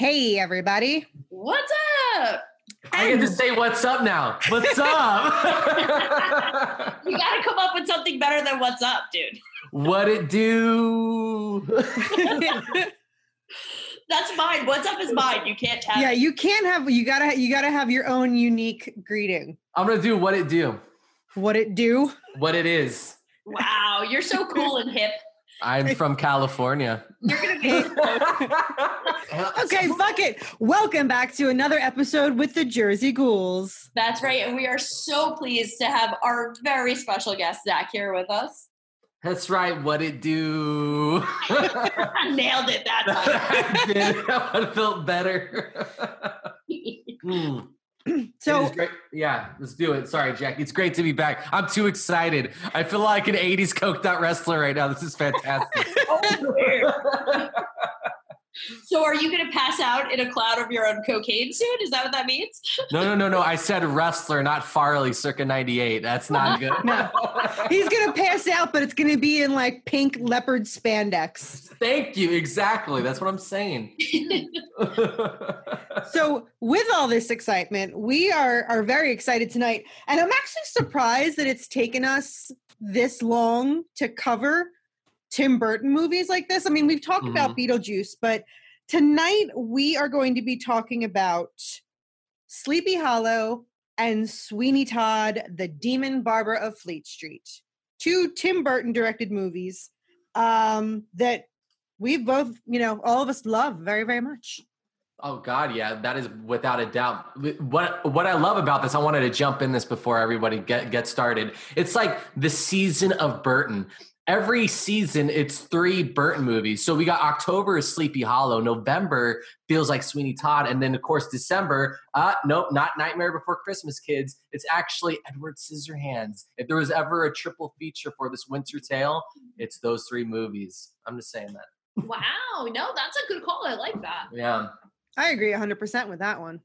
Hey, everybody. What's up? I get to say what's up now. What's up? You gotta come up with something better than what's up, dude. what it do? That's mine. What's up is mine. You can't have Yeah, it. you can't have you gotta you gotta have your own unique greeting. I'm gonna do what it do. What it do? What it is. Wow, you're so cool and hip. I'm from California. You're gonna be Okay, fuck it. Welcome back to another episode with the Jersey Ghouls. That's right. And we are so pleased to have our very special guest, Zach, here with us. That's right. What it do? I nailed it that time. I did. I felt better. Hmm. It So is great. Yeah, let's do it. Sorry, Jack. It's great to be back. I'm too excited. I feel like an 80s coked out wrestler right now. This is fantastic. Oh, Weird. so are you gonna pass out in a cloud of your own cocaine soon? Is that what that means? no, no, no, no. I said wrestler, not Farley, circa 98. That's not good. no. he's gonna pass out, but it's gonna be in like pink leopard spandex. Thank you. Exactly. That's what I'm saying. So with all this excitement, we are are very excited tonight. And I'm actually surprised that it's taken us this long to cover Tim Burton movies like this. I mean, we've talked about Beetlejuice, but tonight we are going to be talking about Sleepy Hollow and Sweeney Todd, The Demon Barber of Fleet Street. Two Tim Burton directed movies um, that we both, you know, all of us love very, very much. Oh God, yeah, that is without a doubt. What what I love about this, I wanted to jump in this before everybody get get started. It's like the season of Burton. Every season, it's three Burton movies. So we got October is Sleepy Hollow, November feels like Sweeney Todd, and then of course December. Uh, nope, not Nightmare Before Christmas, kids. It's actually Edward Scissorhands. If there was ever a triple feature for this winter tale, it's those three movies. I'm just saying that. Wow, no, that's a good call. I like that. Yeah. I agree 100% with that one.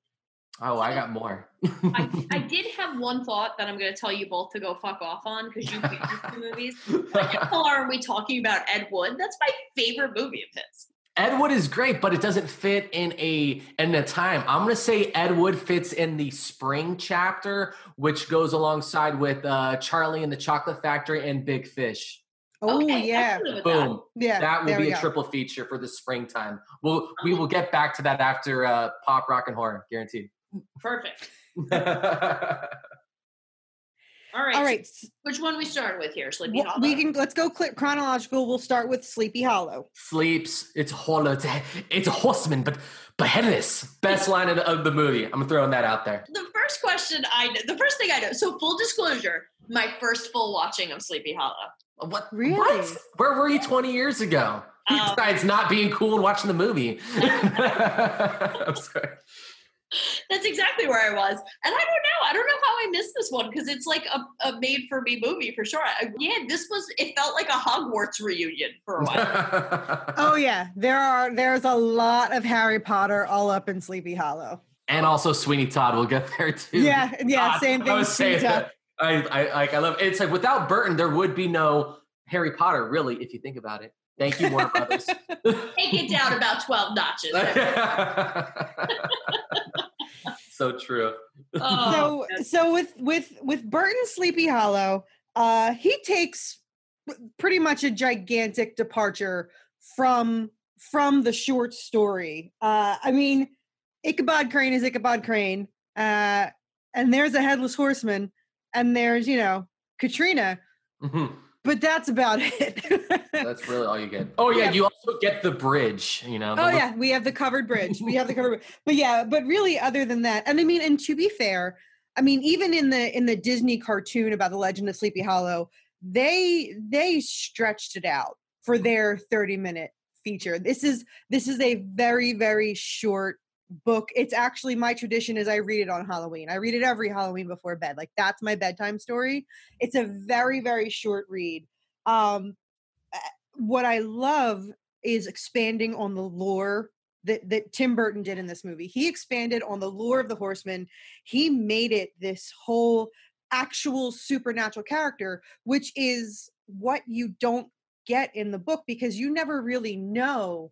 Oh, I got more. I, I did have one thought that I'm going to tell you both to go fuck off on because you picked these two movies. Why the hell are we talking about Ed Wood? That's my favorite movie of his. Ed Wood is great, but it doesn't fit in a in a time. I'm gonna say Ed Wood fits in the spring chapter, which goes alongside with uh, Charlie and the Chocolate Factory and Big Fish. Oh, Okay, yeah. can live with Boom. Yeah. that will be a go. triple feature for the springtime. We'll we will get back to that after uh, pop, rock, and horror, guaranteed. Perfect. Sleeps. All right. So which one we starting with here? Sleepy w- Hollow. We can let's go cl- chronological. We'll start with Sleepy Hollow. Sleeps. It's hollow. It's a, it's a horseman, but but headless. Best line of the, of the movie. I'm throwing that out there. the first question I know, the first thing I know. So full disclosure, my first full watching of Sleepy Hollow. What? Really? What? Where were you 20 years ago? Um, Besides not being cool and watching the movie. I'm sorry. That's exactly where I was. And I don't know. I don't know how I missed this one because it's like a, a made for me movie for sure. I, yeah, this was, it felt like a Hogwarts reunion for a while. oh yeah, there are there's a lot of Harry Potter all up in Sleepy Hollow. and also Sweeney Todd. We'll get there too. Yeah, yeah, God, same I thing. was saying Sweeney Todd. that. I, I like I love it's like without Burton there would be no Harry Potter really if you think about it. Thank you, Warner Brothers. Take it down about 12 notches. so true. Oh, so so with with with Burton Sleepy Hollow, uh, he takes pretty much a gigantic departure from from the short story. Uh, I mean, Ichabod Crane is Ichabod Crane, uh, and there's a headless horseman, and there's you know Katrina, Mhm. But that's about it. That's really all you get. Oh yeah, Yeah. you also get the bridge. You know. Oh yeah, we have the covered bridge. We have the covered, but yeah, but really, other than that, and I mean, and to be fair, I mean, even in the in the Disney cartoon about the Legend of Sleepy Hollow, they they stretched it out for their thirty minute feature. This is this is a very very short book. It's actually my tradition is I read it on Halloween. I read it every Halloween before bed. Like that's my bedtime story. It's a very very short read. Um, uh, what I love is expanding on the lore that that Tim Burton did in this movie. He expanded on the lore of the horseman. He made it this whole actual supernatural character, which is what you don't get in the book because you never really know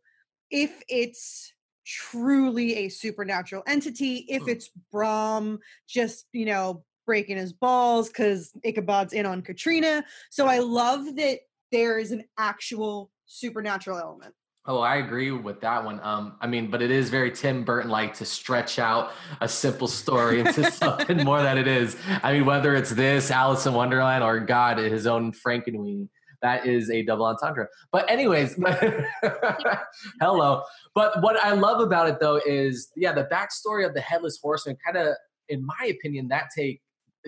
if it's truly a supernatural entity, if it's Brom, just, you know, breaking his balls because Ichabod's in on Katrina. So I love that there is an actual supernatural element. Oh, I agree with that one. Um, I mean, but it is very Tim Burton like to stretch out a simple story into something more than it is. I mean, whether it's this Alice in Wonderland or God, his own Frankenweenie, that is a double entendre. But anyways, hello. But what I love about it though is, yeah, the backstory of the headless horseman kind of, in my opinion, that take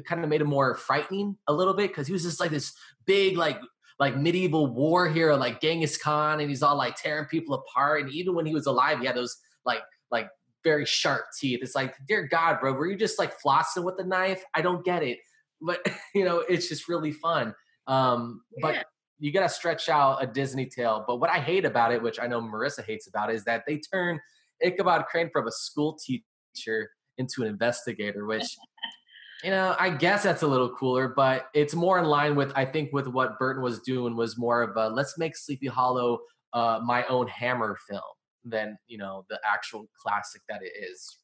kind of made him more frightening a little bit because he was just like this big, like like medieval war hero like Genghis Khan and he's all like tearing people apart. And even when he was alive he had those like like very sharp teeth. It's like dear god bro were you just like flossing with the knife? I don't get it. But you know it's just really fun. Um but You gotta stretch out a Disney tale but what I hate about it which I know Marissa hates about it is that they turn Ichabod Crane from a school teacher into an investigator which you know, I guess that's a little cooler, but it's more in line with I think with what Burton was doing was more of a let's make Sleepy Hollow uh, my own Hammer film than you know the actual classic that it is.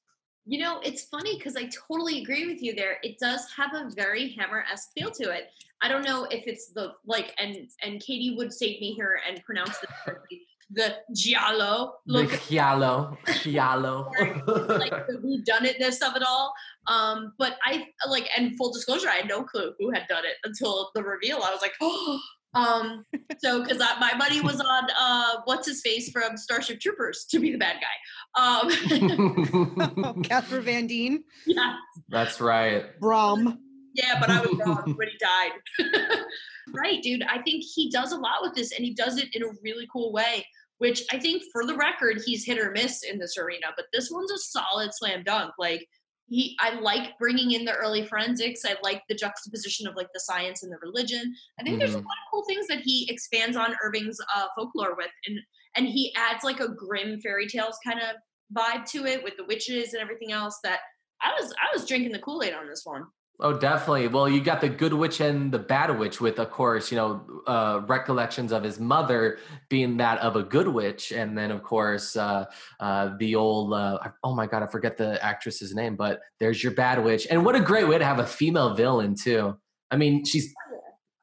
You know, it's funny because I totally agree with you there. It does have a very Hammer esque feel to it. I don't know if it's the like, and and Katie would save me here and pronounce this correctly. The giallo The Giallo, Giallo. like the whodunitness of it all. Um, but I like, and full disclosure, I had no clue who had done it until the reveal. I was like, oh. Um, so because my money was on uh, what's his face from Starship Troopers to be the bad guy. Um, Casper Van Dien, yeah, That's right. Brom. Yeah, but I was wrong when he died. right, dude. I think he does a lot with this and he does it in a really cool way, which I think for the record, he's hit or miss in this arena, but this one's a solid slam dunk. Like, he, I like bringing in the early forensics. I like the juxtaposition of like the science and the religion. I think there's a Mhm. lot of cool things that he expands on Irving's uh, folklore with, and and he adds like a grim fairy tales kind of vibe to it with the witches and everything else. That I was I was drinking the Kool Aid on this one. Oh, definitely. Well, you got the good witch and the bad witch with, of course, you know, uh, recollections of his mother being that of a good witch. And then, of course, uh, uh, the old, uh, oh my God, I forget the actress's name, but there's your bad witch. And what a great way to have a female villain, too. I mean, she's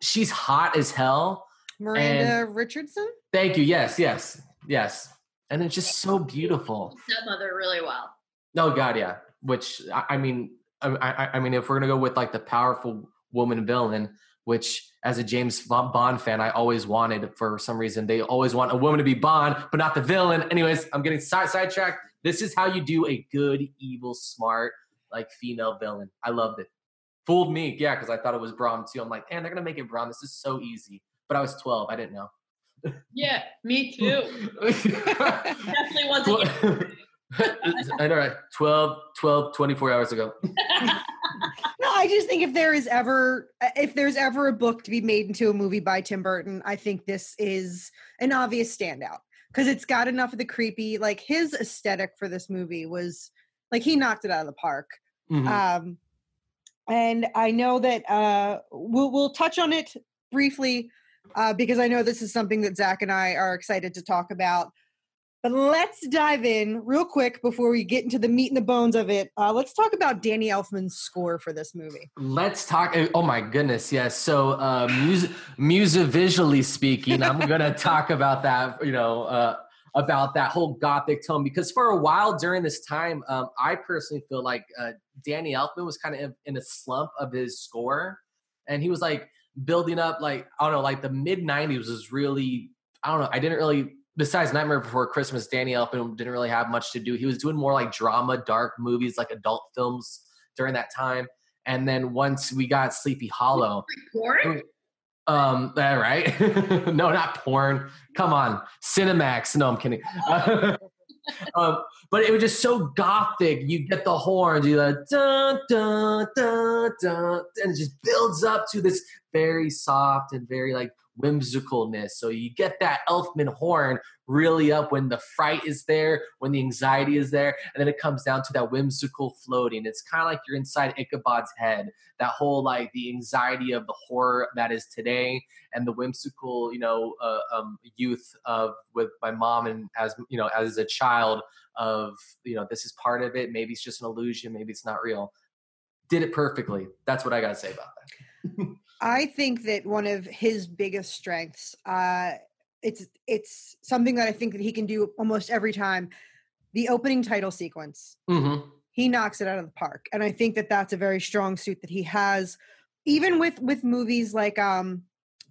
she's hot as hell. Miranda Richardson. Thank you. Yes, yes, yes. And it's just so beautiful. stepmother really well. Oh God, yeah. Which I, I mean, I, I, I mean, if we're gonna go with like the powerful woman villain, which as a James Bond fan, I always wanted for some reason. They always want a woman to be Bond, but not the villain. Anyways, I'm getting side sidetracked. This is how you do a good, evil, smart, like female villain. I loved it. Fooled me, yeah, because I thought it was Brom too. I'm like, man, they're gonna make it Brom. This is so easy. But I was 12. I didn't know. Yeah, me too. Definitely wasn't. I know, right? 12, 12, 24 hours ago. No, I just think if there is ever if there's ever a book to be made into a movie by Tim Burton, I think this is an obvious standout because it's got enough of the creepy. Like his aesthetic for this movie was like he knocked it out of the park. Mhm. Um, and I know that uh, we'll we'll touch on it briefly uh, because I know this is something that Zach and I are excited to talk about. But let's dive in real quick before we get into the meat and the bones of it. Uh, let's talk about Danny Elfman's score for this movie. Let's talk. Oh my goodness, yes. So, uh, music, music visually speaking, I'm gonna talk about that. You know, uh, about that whole gothic tone because for a while during this time, um, I personally feel like uh, Danny Elfman was kind of in a slump of his score, and he was like building up. Like I don't know, like the mid '90s was really. I don't know. I didn't really. Besides Nightmare Before Christmas, Danny Elfman didn't really have much to do. He was doing more like drama, dark movies, like adult films during that time. And then once we got Sleepy Hollow, Porn? um, all right. no, not porn. Come on, Cinemax. No, I'm kidding. um, but it was just so gothic. You get the horns, you like dun dun dun dun, and it just builds up to this very soft and very like whimsicalness. So you get that Elfman horn really up when the fright is there, when the anxiety is there, and then it comes down to that whimsical floating. It's kind of like you're inside Ichabod's head. That whole like the anxiety of the horror that is today, and the whimsical, you know, uh, um, youth of with my mom and as you know as a child of you know this is part of it. Maybe it's just an illusion. Maybe it's not real. Did it perfectly. That's what I got to say about that. I think that one of his biggest strengths, uh, it's it's something that I think that he can do almost every time. The opening title sequence, Mm-hmm. he knocks it out of the park, and I think that that's a very strong suit that he has, even with with movies like um,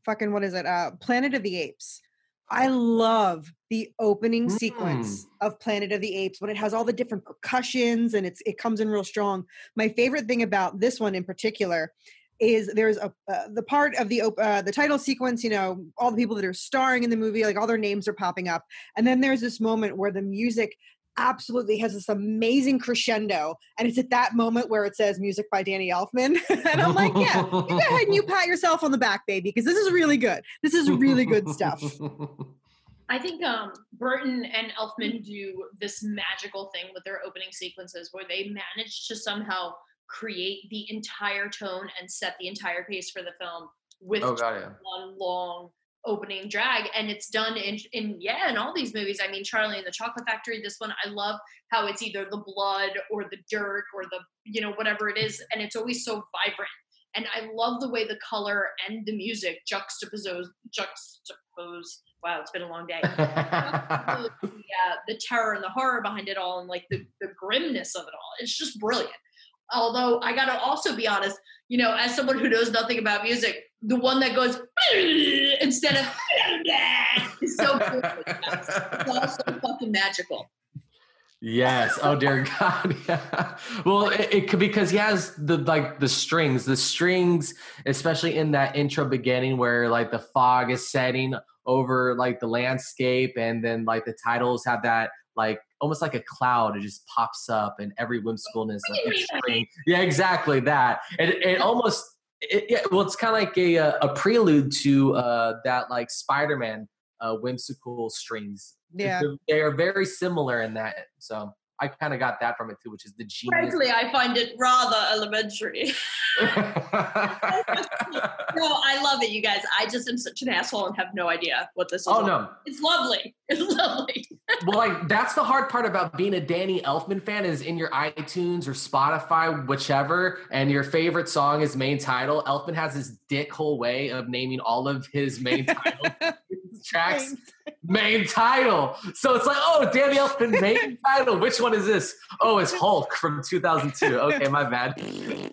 fucking what is it, uh, Planet of the Apes. I love the opening sequence of Planet of the Apes when it has all the different percussions and it's it comes in real strong. My favorite thing about this one in particular is there's a uh, the part of the uh, the title sequence you know all the people that are starring in the movie like all their names are popping up. And then there's this moment where the music absolutely has this amazing crescendo and it's at that moment where it says music by danny elfman. And i'm like yeah you go ahead and you pat yourself on the back baby because this is really good. This is really good stuff. I think um, Burton and Elfman do this magical thing with their opening sequences where they manage to somehow create the entire tone and set the entire pace for the film with Oh, God, yeah. one long opening drag and it's done in in yeah in all these movies. I mean charlie and the chocolate factory this one i love how it's either the blood or the dirt or the you know whatever it is and it's always so vibrant. And i love the way the color and the music juxtapose juxtapose wow it's been a long day. The, uh, the terror and the horror behind it all and like the, the grimness of it all. It's just brilliant although i gotta also be honest you know as someone who knows nothing about music the one that goes instead of is so cool. It's also fucking magical. Yes. Oh dear God. Yeah. Well, it, it could because he has the like the strings, the strings, especially in that intro beginning where like the fog is setting over like the landscape, and then like the titles have that like almost like a cloud. It just pops up, and every whimsicalness of each string. Yeah, exactly that. It it almost. It, yeah, well, it's kind of like a uh, a prelude to uh, that like Spider-Man uh, whimsical strings. Yeah. They are very similar in that. So I kind of got that from it too, which is the genius. Frankly, I find it rather elementary. no, I love it, you guys. I just am such an asshole and have no idea what this is. Oh, no. It's lovely. It's lovely. well, like that's the hard part about being a Danny Elfman fan is in your iTunes or Spotify, whichever, and your favorite song is main title. Elfman has this dickhole way of naming all of his main title tracks main title. So it's like, oh, Danny Elfman main title. Which one is this? Oh, it's Hulk from 2002. Okay, my bad.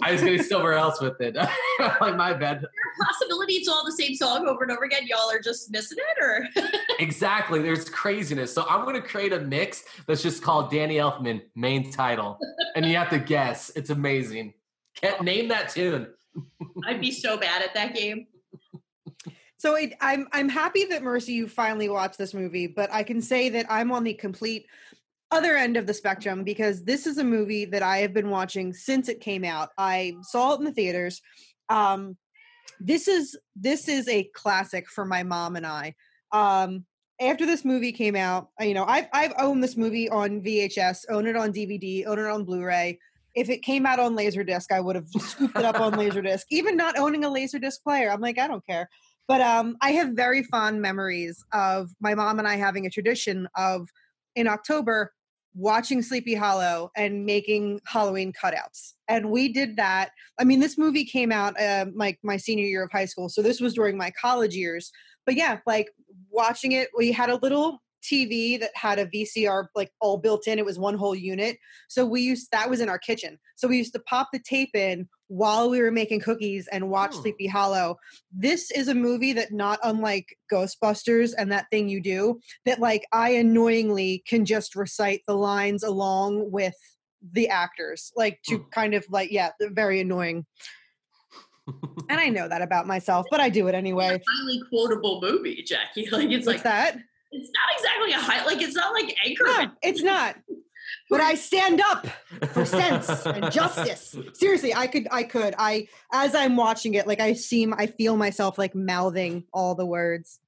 I was getting somewhere else with it. like my bad. Possibility it's all the same song over and over again. Y'all are just missing it, or Exactly. There's craziness. So I'm going to create a mix that's just called Danny Elfman main title, and you have to guess. It's amazing. Can't name that tune. I'd be so bad at that game. So it, I'm I'm happy that Mercy you finally watched this movie, but I can say that I'm on the complete other end of the spectrum because this is a movie that I have been watching since it came out. I saw it in the theaters. Um, this is this is a classic for my mom and I. Um, after this movie came out, you know, I've I've owned this movie on VHS, own it on DVD, own it on Blu-ray. If it came out on Laserdisc, I would have scooped it up on Laserdisc. Even not owning a Laserdisc player, I'm like, I don't care. But um, I have very fond memories of my mom and I having a tradition of in October watching Sleepy Hollow and making Halloween cutouts. And we did that. I mean, this movie came out uh, like my senior year of high school, so this was during my college years. But yeah, like watching it, we had a little TV that had a VCR like all built in. It was one whole unit. So we used that was in our kitchen. So we used to pop the tape in while we were making cookies and watch Hmm. Sleepy Hollow. This is a movie that not unlike Ghostbusters and that thing you do that like I annoyingly can just recite the lines along with the actors like to kind of like yeah, very annoying. and I know that about myself, but I do it anyway. It's a highly quotable movie, Jackie. Like it's What's like that? it's not exactly a high like it's not like Anchorman. No, it's not. But I stand up for sense and justice. Seriously, I could, I could, I, as I'm watching it, like I seem, I feel myself like mouthing all the words.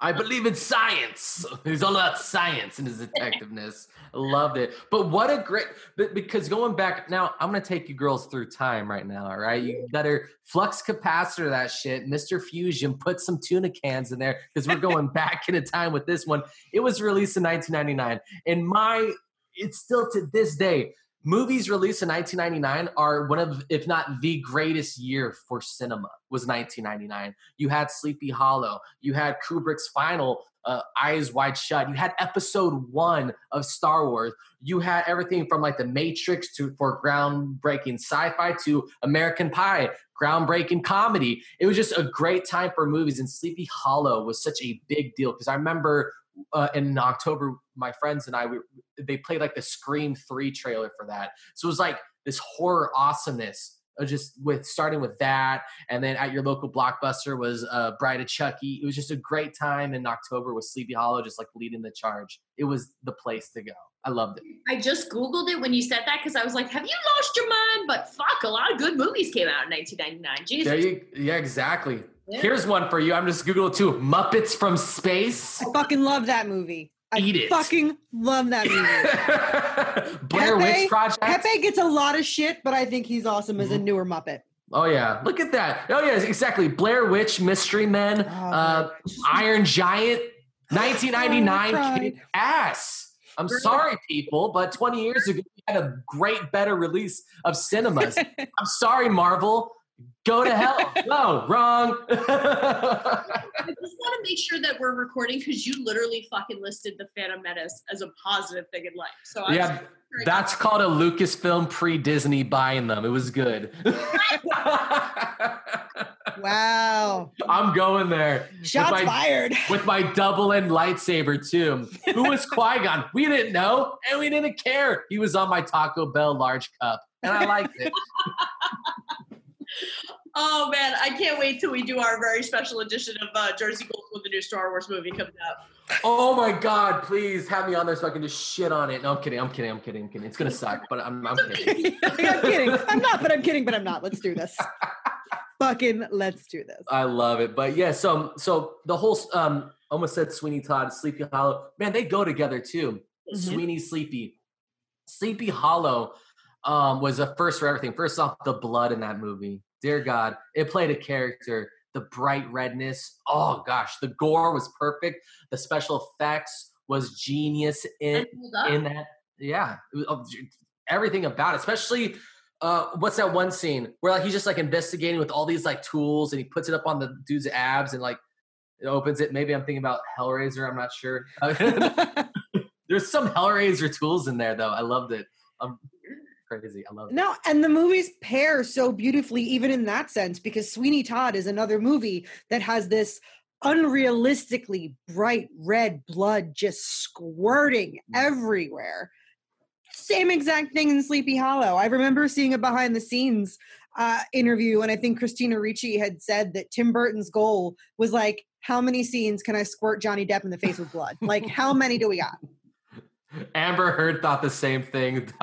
I believe in science. He's all about science and his detectiveness. Loved it. But what a great but because going back now, I'm gonna take you girls through time right now. All right, you better flux capacitor that shit, Mr. Fusion. Put some tuna cans in there because we're going back into time with this one. It was released in 1999, and my it's still to this day. Movies released in 1999 are one of, if not the greatest year for cinema. Was 1999. You had Sleepy Hollow. You had Kubrick's final uh, Eyes Wide Shut. You had Episode One of Star Wars. You had everything from like The Matrix to for groundbreaking sci-fi to American Pie, groundbreaking comedy. It was just a great time for movies, and Sleepy Hollow was such a big deal because I remember uh, in October, my friends and I, we, they played like the Scream 3 trailer for that. So it was like this horror awesomeness. Just with starting with that, and then at your local blockbuster was uh, Bride of Chucky. It was just a great time in October with Sleepy Hollow, just like leading the charge. It was the place to go. I loved it. I just Googled it when you said that because I was like, have you lost your mind? But fuck, a lot of good movies came out in 1999. Jesus. There you, yeah, exactly. Yeah. Here's one for you. I'm just Google too. Muppets from Space. I fucking love that movie. I Eat it. fucking love that movie. Blair Pepe- Witch Project. Pepe gets a lot of shit, but I think he's awesome Mm-hmm. as a newer Muppet. Oh yeah, look at that. Oh yeah, exactly. Blair Witch, Mystery Men, uh, Iron Giant, 1999 Oh, I kicked cried. ass. I'm sorry, people, but 20 years ago we had a great, better release of cinemas. I'm sorry, Marvel. Go to hell. no, wrong. I just want to make sure that we're recording because you literally fucking listed the Phantom Menace as a positive thing in life. So I'm yeah, that's called a Lucasfilm pre-Disney buying them. It was good. Wow. I'm going there. With my- fired. With my double end lightsaber too. Who was Qui Gon? We didn't know, and we didn't care. He was on my Taco Bell large cup, and I liked it. Oh man, I can't wait till we do our very special edition of uh, Jersey Ghouls when the new Star Wars movie comes out. oh my God! Please have me on there so I can just shit on it. No, I'm kidding. I'm kidding. I'm kidding. I'm kidding. It's gonna suck, but I'm, I'm kidding. I'm kidding. I'm not, but I'm kidding, but I'm not. Let's do this. fucking let's do this. I love it. But yeah, so so the whole um almost said Sweeney Todd, Sleepy Hollow. Man, they go together too. Mhm. Sweeney Sleepy. Sleepy Hollow um was a first for everything. First off, the blood in that movie. Dear God, it played a character. The bright redness. Oh gosh, the gore was perfect. The special effects was genius in And hold up. in that. Yeah, it was- j- everything about it, especially uh, what's that one scene where like he's just like investigating with all these like tools and he puts it up on the dude's abs and like it opens it. Maybe I'm thinking about Hellraiser. I'm not sure. There's some Hellraiser tools in there though. I loved it. I'm crazy. I love it. No, and the movies pair so beautifully, even in that sense, because Sweeney Todd is another movie that has this unrealistically bright red blood just squirting everywhere. Same exact thing in Sleepy Hollow. I remember seeing a behind the scenes uh, interview, and I think Christina Ricci had said that Tim Burton's goal was like, how many scenes can I squirt Johnny Depp in the face with blood? Like, how many do we got? Amber Heard thought the same thing.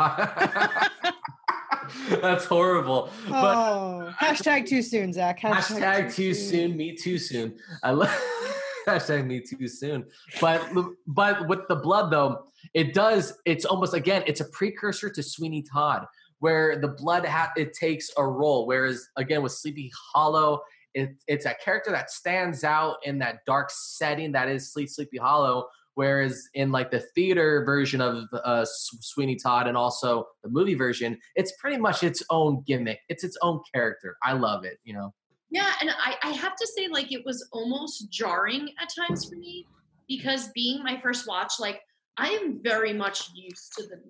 That's horrible. But oh, hashtag too soon, Zach. hashtag too soon. Me too soon. I love hashtag me too soon. But but with the blood though, it does. It's almost again. It's a precursor to Sweeney Todd, where the blood ha- it takes a role. Whereas again with Sleepy Hollow, it, it's a character that stands out in that dark setting that is Sleep Sleepy Hollow. Whereas in like the theater version of uh, Sweeney Todd and also the movie version, it's pretty much its own gimmick. It's its own character. I love it. You know. Yeah, and I, I have to say, like, it was almost jarring at times for me because being my first watch, like, I am very much used to the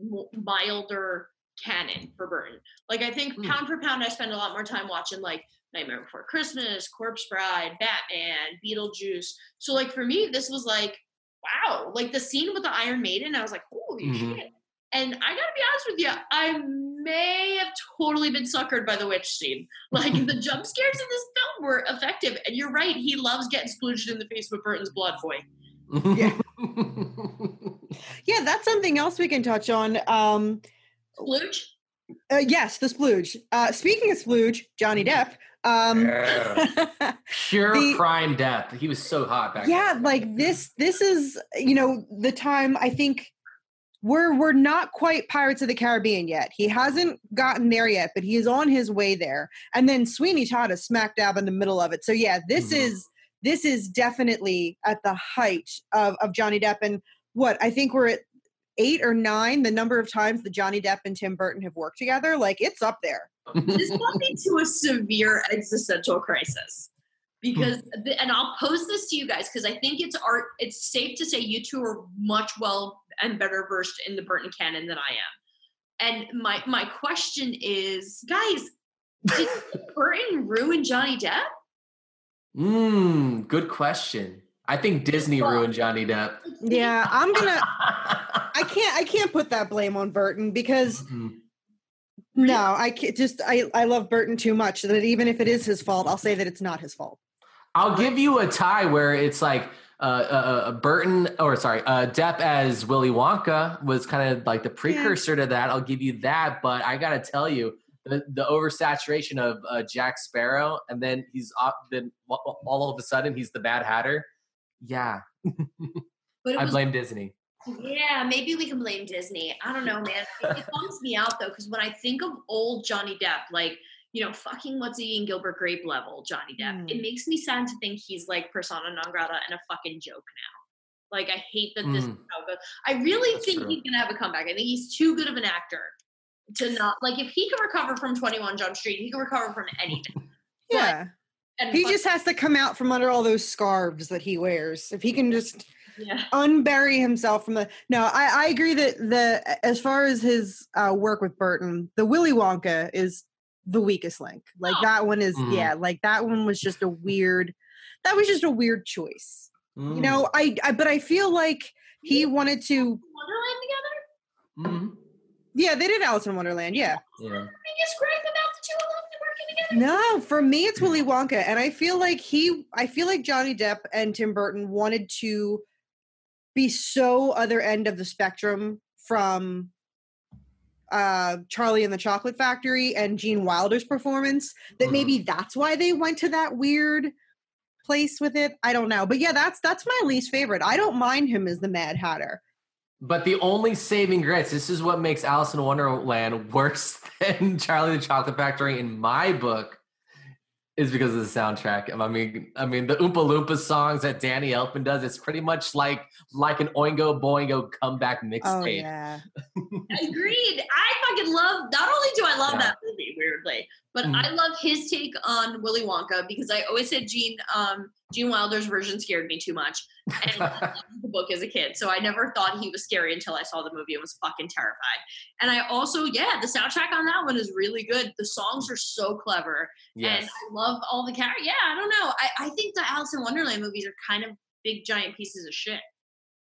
milder canon for Burton. Like, I think mm. pound for pound, I spend a lot more time watching, like, Nightmare Before Christmas, Corpse Bride, Batman, Beetlejuice. So, like, for me, this was like, wow, like the scene with the Iron Maiden, I was like, holy mm-hmm. shit. And I gotta be honest with you, I may have totally been suckered by the witch scene. Like the jump scares in this film were effective. And you're right, he loves getting splooged in the face with Burton's blood boy. Yeah. yeah, that's something else we can touch on. Um Splooge? Uh, yes, the splooge. Uh, speaking of splooge, Johnny Depp um, yeah. Pure the, prime death. He was so hot back. Yeah, then. like this. This is you know the time. I think we're we're not quite Pirates of the Caribbean yet. He hasn't gotten there yet, but he is on his way there. And then Sweeney Todd is smack dab in the middle of it. So yeah, this mm-hmm. is this is definitely at the height of of Johnny Depp. And what I think we're at eight or nine, the number of times that Johnny Depp and Tim Burton have worked together, like it's up there. This brought me to a severe existential crisis. Because and I'll pose this to you guys because I think it's art it's safe to say you two are much well and better versed in the Burton canon than I am. And my my question is, guys, did Burton ruin Johnny Depp? Hmm, good question. I think Disney ruined Johnny Depp. Yeah, I'm gonna. I can't. I can't put that blame on Burton because. Mm-hmm. No, I. Just I. I love Burton too much that even if it is his fault, I'll say that it's not his fault. I'll give you a tie where it's like uh, uh, uh Burton, or sorry, uh, Depp as Willy Wonka was kind of like the precursor yeah. to that. I'll give you that, but I gotta tell you, the, the oversaturation of uh, Jack Sparrow, and then he's then all of a sudden he's the Mad Hatter yeah. I blame Disney. Yeah, maybe we can blame Disney. I don't know, man. It, it bums me out though, because when I think of old Johnny Depp, like you know, fucking what's he in Gilbert Grape level, Johnny Depp, mm. it makes me sad to think he's like persona non grata and a fucking joke now. Like I hate that this mm. is. I really That's think true. he's gonna have a comeback. I think he's too good of an actor to not like if he can recover from 21 Jump Street, he can recover from anything. yeah. But and he just has to come out from under all those scarves that he wears. If he can just yeah. unbury himself from the no, I, I agree that the as far as his uh, work with Burton, the Willy Wonka is the weakest link. Like oh. that one is mm. yeah, like that one was just a weird. That was just a weird choice. Mm. You know, I, I but I feel like he wanted to Wonderland together. Mm-hmm. Yeah, they did Alice in Wonderland. Yeah. Yeah. Biggest gripe about the two of them working together? no, for me it's Willy Wonka, and I feel like he, I feel like Johnny Depp and Tim Burton wanted to be so other end of the spectrum from uh, Charlie and the Chocolate Factory and Gene Wilder's performance that mm-hmm. maybe that's why they went to that weird place with it. I don't know, but yeah, that's that's my least favorite. I don't mind him as the Mad Hatter. But the only saving grace, this is what makes Alice in Wonderland worse than Charlie the Chocolate Factory in my book, is because of the soundtrack. I mean, I mean the Oompa Loompa songs that Danny Elfman does. It's pretty much like like an Oingo Boingo comeback oh, mixtape. Oh, yeah. Agreed. I fucking love. Not only do I love yeah. that movie, weirdly, but mm. I love his take on Willy Wonka because I always said Gene um, Gene Wilder's version scared me too much, and the book as a kid, so I never thought he was scary until I saw the movie and was fucking terrified. And I also, yeah, the soundtrack on that one is really good. The songs are so clever, yes. and I love all the characters. Yeah, I don't know. I, I think the Alice in Wonderland movies are kind of big giant pieces of shit.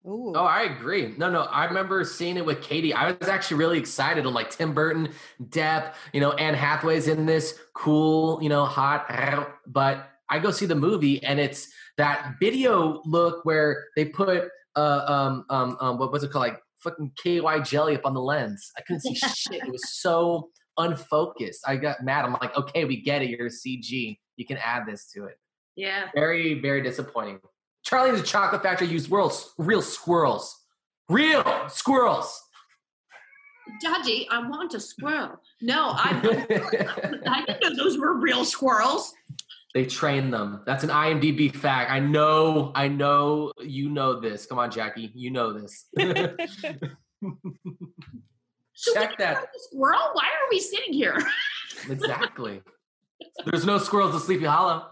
Ooh. Oh, I agree. No, no, I remember seeing it with Katie. I was actually really excited. I'm like Tim Burton, Depp, you know, Anne Hathaway's in this cool, you know, hot. But I go see the movie, and it's that video look where they put uh um um um what was it called like fucking KY jelly up on the lens. I couldn't see shit. It was so unfocused. I got mad. I'm like, okay, we get it. You're a CG. You can add this to it. Yeah. Very, very disappointing. Charlie and the Chocolate Factory used worlds, real squirrels. Real squirrels. Daddy, I want a squirrel. No, I, I didn't know those were real squirrels. They train them. That's an IMDb fact. I know, I know you know this. Come on, Jackie. You know this. So Check that. Squirrel? Why are we sitting here? exactly. There's no squirrels in Sleepy Hollow.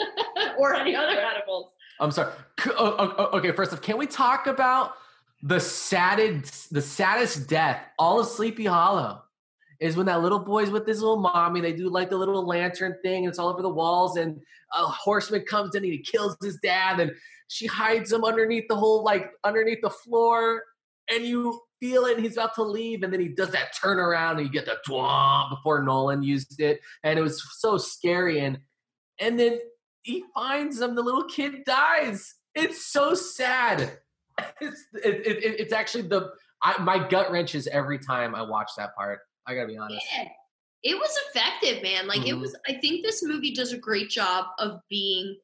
or any other animals. I'm sorry. Okay, first off, can we talk about the saddest, the saddest death all of Sleepy Hollow? Is when that little boy's with his little mommy. They do like the little lantern thing, and it's all over the walls. And a horseman comes in and he kills his dad, and she hides him underneath the whole, like underneath the floor. And you feel it, and he's about to leave, and then he does that turnaround, and you get the before Nolan used it, and it was so scary. And and then he finds them. The little kid dies. It's so sad. It's it, it, it- it's actually the I, my gut wrenches every time I watch that part. I gotta be honest. Yeah. It was effective, man. Like it Mhm. was I think this movie does a great job of being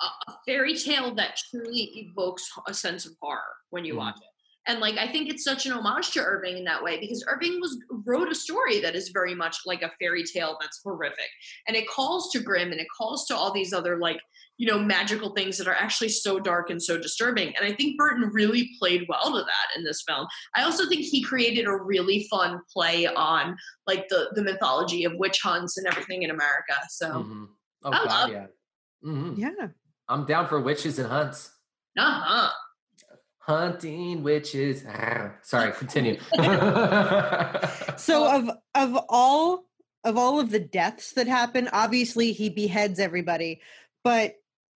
a, a fairy tale that truly evokes a sense of horror when you Mhm. watch it. And like I think it's such an homage to Irving in that way because Irving was wrote a story that is very much like a fairy tale that's horrific. And it calls to Grimm and it calls to all these other like, you know, magical things that are actually so dark and so disturbing. And I think Burton really played well to that in this film. I also think he created a really fun play on like the the mythology of witch hunts and everything in America. So Mhm. Oh I god, love- yeah. Mhm. Yeah. I'm down for witches and hunts. uh-huh. Hunting witches. Arr. Sorry, continue. So of of all of all of the deaths that happen, obviously he beheads everybody, but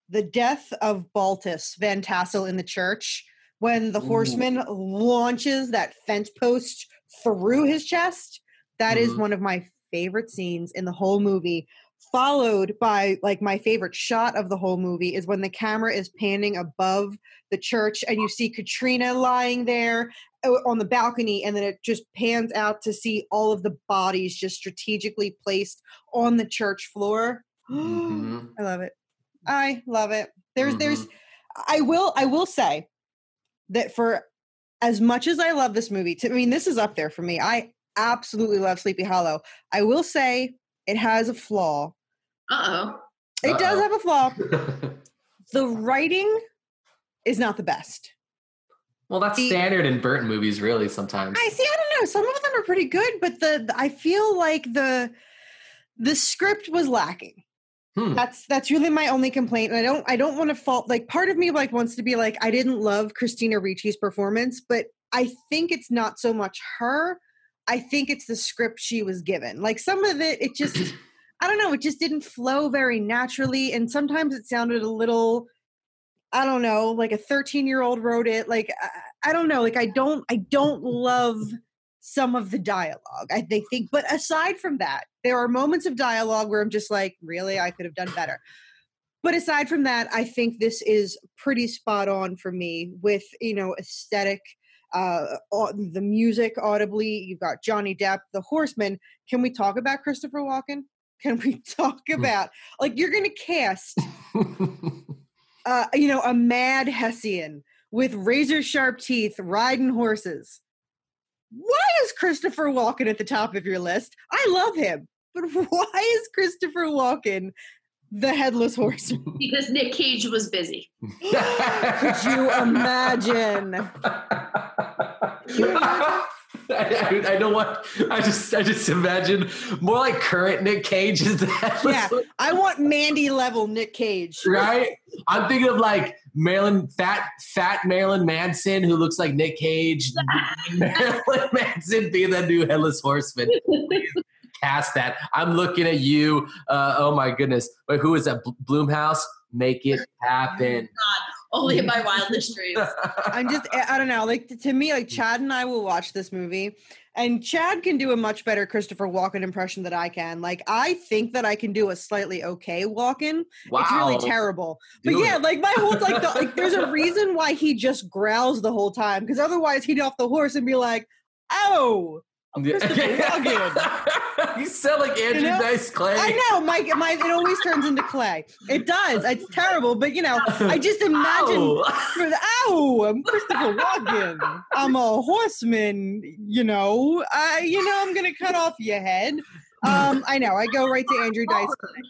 the death of Baltus Van Tassel in the church when the Ooh. horseman launches that fence post through his chest, that is Mhm. one of my favorite scenes in the whole movie. Followed by like my favorite shot of the whole movie is when the camera is panning above the church and you see Katrina lying there on the balcony and then it just pans out to see all of the bodies just strategically placed on the church floor. Mhm. i love it. I love it. There's there's Mm-hmm. i will i will say that for as much as i love this movie to, i mean this is up there for me. I absolutely love sleepy hollow. I will say it has a flaw Uh-oh. it does Uh-oh. have a flaw the writing is not the best well, that's The- standard in Burton movies, really. Sometimes. I see. I don't know. Some of them are pretty good, but the, the- I feel like the the script was lacking. Hmm. That's that's really my only complaint. And I don't I don't want to fault like part of me like wants to be like I didn't love Christina Ricci's performance, but I think it's not so much her. I think it's the script she was given. Like some of it, it just I don't know. It just didn't flow very naturally, and sometimes it sounded a little. I don't know, like a 13 year old wrote it. Like I, I don't know, like I don't I don't love some of the dialogue. I think think but aside from that, there are moments of dialogue where I'm just like, really, I could have done better. But aside from that, I think this is pretty spot on for me with, you know, aesthetic uh the music audibly you've got johnny depp the horseman can we talk about christopher walken can we talk about like you're gonna cast uh, you know, a mad Hessian with razor sharp teeth riding horses. Why is Christopher Walken at the top of your list? I love him, but why is Christopher Walken the headless horseman? Because Nick Cage was busy. Could you imagine? I, I don't want. I just. I just imagine more like current Nick Cage is that. Yeah, I want Mandy level Nick Cage. right? I'm thinking of like Marilyn, fat, fat Marilyn Manson, who looks like Nick Cage. Marilyn Manson being the new headless horseman. Please Cast that. I'm looking at you. Uh, oh my goodness. Wait, who is that? Blumhouse? Make it happen. only in my wildest dreams. I'm just I I don't know. Like to me, like Chad and I will watch this movie, and Chad can do a much better Christopher Walken impression than I can. Like I think that I can do a slightly okay Walken. Wow. It's really terrible. Do but yeah, like my whole like, the, like there's a reason why he just growls the whole time because otherwise he'd off the horse and be like, "Oh, Walken." you sound like Andrew know? Dice Clay. I know, Mike. My it always turns into clay. It does. It's terrible, but you know, I just imagine. Ow. For the, ow, I'm Christopher Walken. I'm a horseman. You know, I you know I'm gonna cut off your head. Um, I know. I go right to Andrew Dice Clay.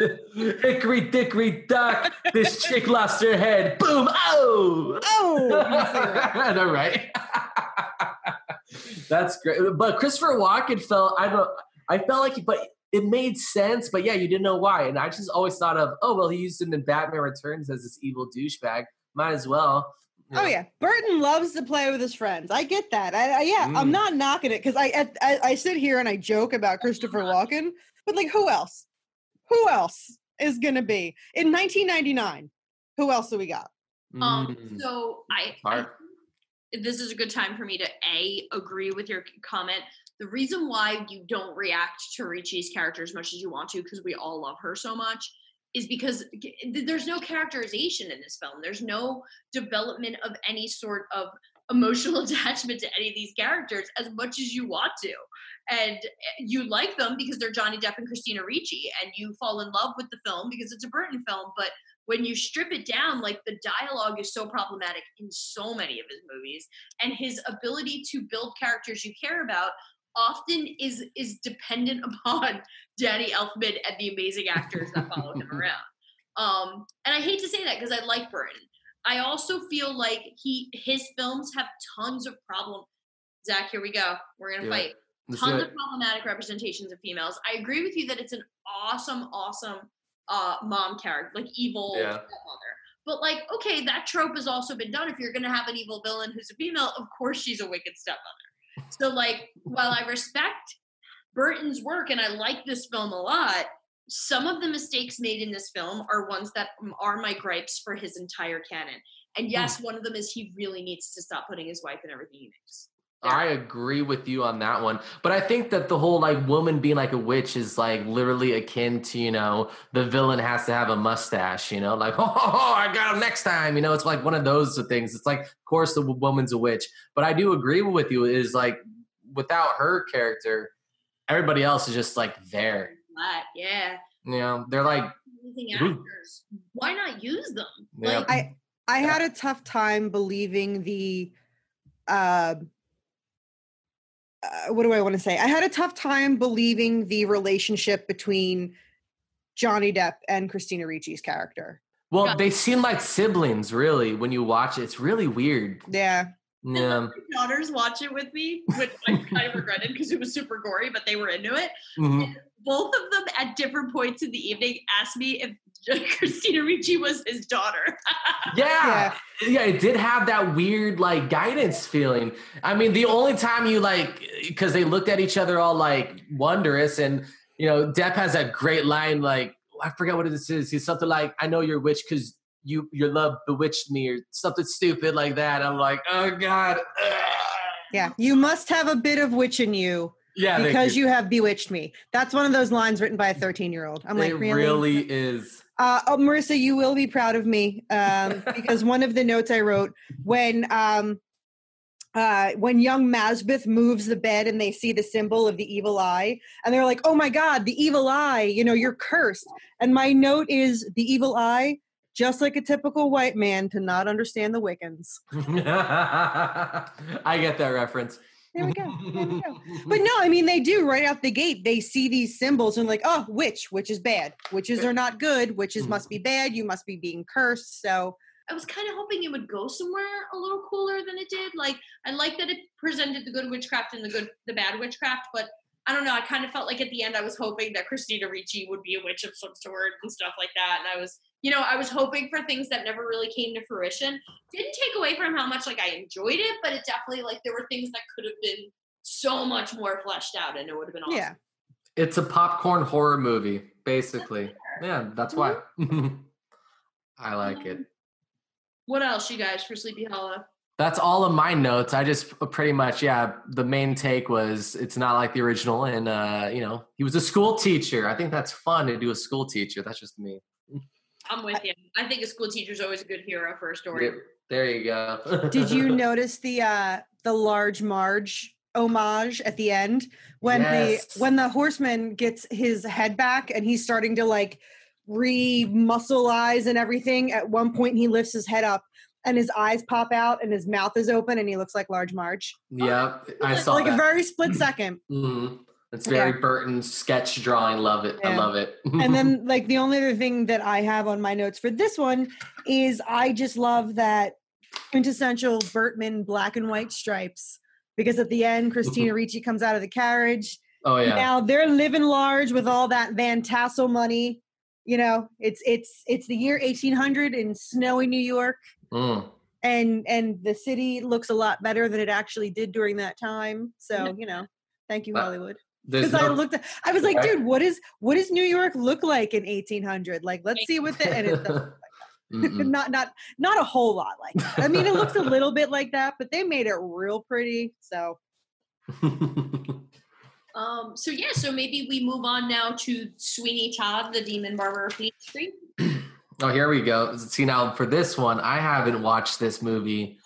Hickory dickory dock, this chick lost her head. Boom! Oh! Oh, know, right? That's great. But Christopher Walken felt I don't I felt like but it made sense, but yeah, you didn't know why. And I just always thought of, oh well, he used him in Batman Returns as this evil douchebag. Might as well. Oh yeah, Burton loves to play with his friends. I get that. I, I yeah, I'm Mm. not knocking it because I, I I I sit here and I joke about Christopher Walken, but like who else? Who else is gonna be in 1999? Who else do we got? Um, Mm. so I, I Hard. This is a good time for me to a agree with your comment. The reason why you don't react to Ricci's character as much as you want to, because we all love her so much, is because there's no characterization in this film. There's no development of any sort of emotional attachment to any of these characters as much as you want to. And eh, you like them because they're Johnny Depp and Christina Ricci, and you fall in love with the film because it's a Burton film. But when you strip it down, like the dialogue is so problematic in so many of his movies, and his ability to build characters you care about often is is dependent upon Danny Elfman and the amazing actors that follow him around. Um, and I hate to say that because I like Burton. I also feel like he his films have tons of problem. Zach, here we go. We're gonna Yeah. fight. Let's Tons of problematic representations of females. I agree with you that it's an awesome, awesome uh mom character, like evil Yeah. stepmother. But like, okay, that trope has also been done. If you're gonna have an evil villain who's a female, of course she's a wicked stepmother. So like, while I respect Burton's work and I like this film a lot, some of the mistakes made in this film are ones that are my gripes for his entire canon. And yes, one of them is he really needs to stop putting his wife in everything he makes. I agree with you on that one. But I think that the whole like woman being like a witch is like literally akin to, you know, the villain has to have a mustache, you know, like, oh, ho, ho, I got him next time. You know, it's like one of those things. It's like, of course, the woman's a witch. But I do agree with you is like without her character, everybody else is just like there. But yeah, You know, they're like, actors. Why not use them? yeah. Like, I I had a tough time believing the uh, uh what do I want to say? I had a tough time believing the relationship between Johnny Depp and Christina Ricci's character. well, they seem like siblings, really, when you watch it. It's really weird. Yeah. Yeah. my daughters watch it with me, which I kind of regretted because it was super gory, but they were into it. Mhm. Both of them at different points in the evening asked me if Christina Ricci was his daughter. Yeah. yeah, it did have that weird like guidance feeling. I mean, the only time you like, because they looked at each other all like wondrous, and you know, Depp has that great line like, I forget what it is. He's something like, "I know you're a witch because you your love bewitched me," or something stupid like that. I'm like, oh god. Yeah. You must have a bit of witch in you Yeah, because you. have bewitched me. That's one of those lines written by a 13 year old. I'm like, it really? really is. Uh, oh, Marissa, you will be proud of me um, because one of the notes I wrote when um, uh, when young Masbath moves the bed and they see the symbol of the evil eye, and they're like, "Oh my God, the evil eye! You know, you're cursed." And my note is the evil eye, just like a typical white man to not understand the Wiccans. I get that reference. There we go. There we go. But no, I mean they do right out the gate. They see these symbols and like, oh, witch, which is bad. Witches are not good. Witches must be mm-hmm. bad. You must be being cursed. So I was kind of hoping it would go somewhere a little cooler than it did. Like I like that it presented the good witchcraft and the good the bad witchcraft, but I don't know. I kind of felt like at the end I was hoping that Christina Ricci would be a witch of some sort and stuff like that. And I was, you know, I was hoping for things that never really came to fruition. Didn't take away from how much like I enjoyed it, but it definitely like there were things that could have been so much more fleshed out and it would have been awesome. yeah. It's a popcorn horror movie, basically. Yeah, that's why. I like it. What else, you guys, for Sleepy Hollow? That's all of my notes. I just pretty much, yeah. The main take was it's not like the original, and uh, you know, he was a school teacher. I think that's fun to do a school teacher. That's just me. I'm with you. I think a school teacher is always a good hero for a story. Yep. There you go. Did you notice the uh the large Marge homage at the end when Yes. the when the horseman gets his head back and he's starting to like re-muscleize and everything? At one point, he lifts his head up and his eyes pop out and his mouth is open and he looks like large Marge. yeah, I saw like that. a very split second. Mhm. It's very Yeah. Burton sketch drawing. Love it. I love it. and then like the only other thing that I have on my notes for this one is I just love that quintessential Bertman black and white stripes because at the end Christina Ricci comes out of the carriage. oh yeah. Now they're living large with all that Van Tassel money. You know, it's it's it's the year 1800 in snowy New York Mm. and and the city looks a lot better than it actually did during that time. So, you know, thank you Uh, Hollywood There's because I looked at, I was like, Right. dude, what is what does New York look like in 1800? Like, let's see what the and it doesn't. Mm-mm. not not not a whole lot like that. I mean, it looks a little bit like that, but they made it real pretty. So Um, so yeah, so maybe we move on now to Sweeney Todd, the Demon Barber of Fleet Street. Oh, here we go. See now for this one, I haven't watched this movie.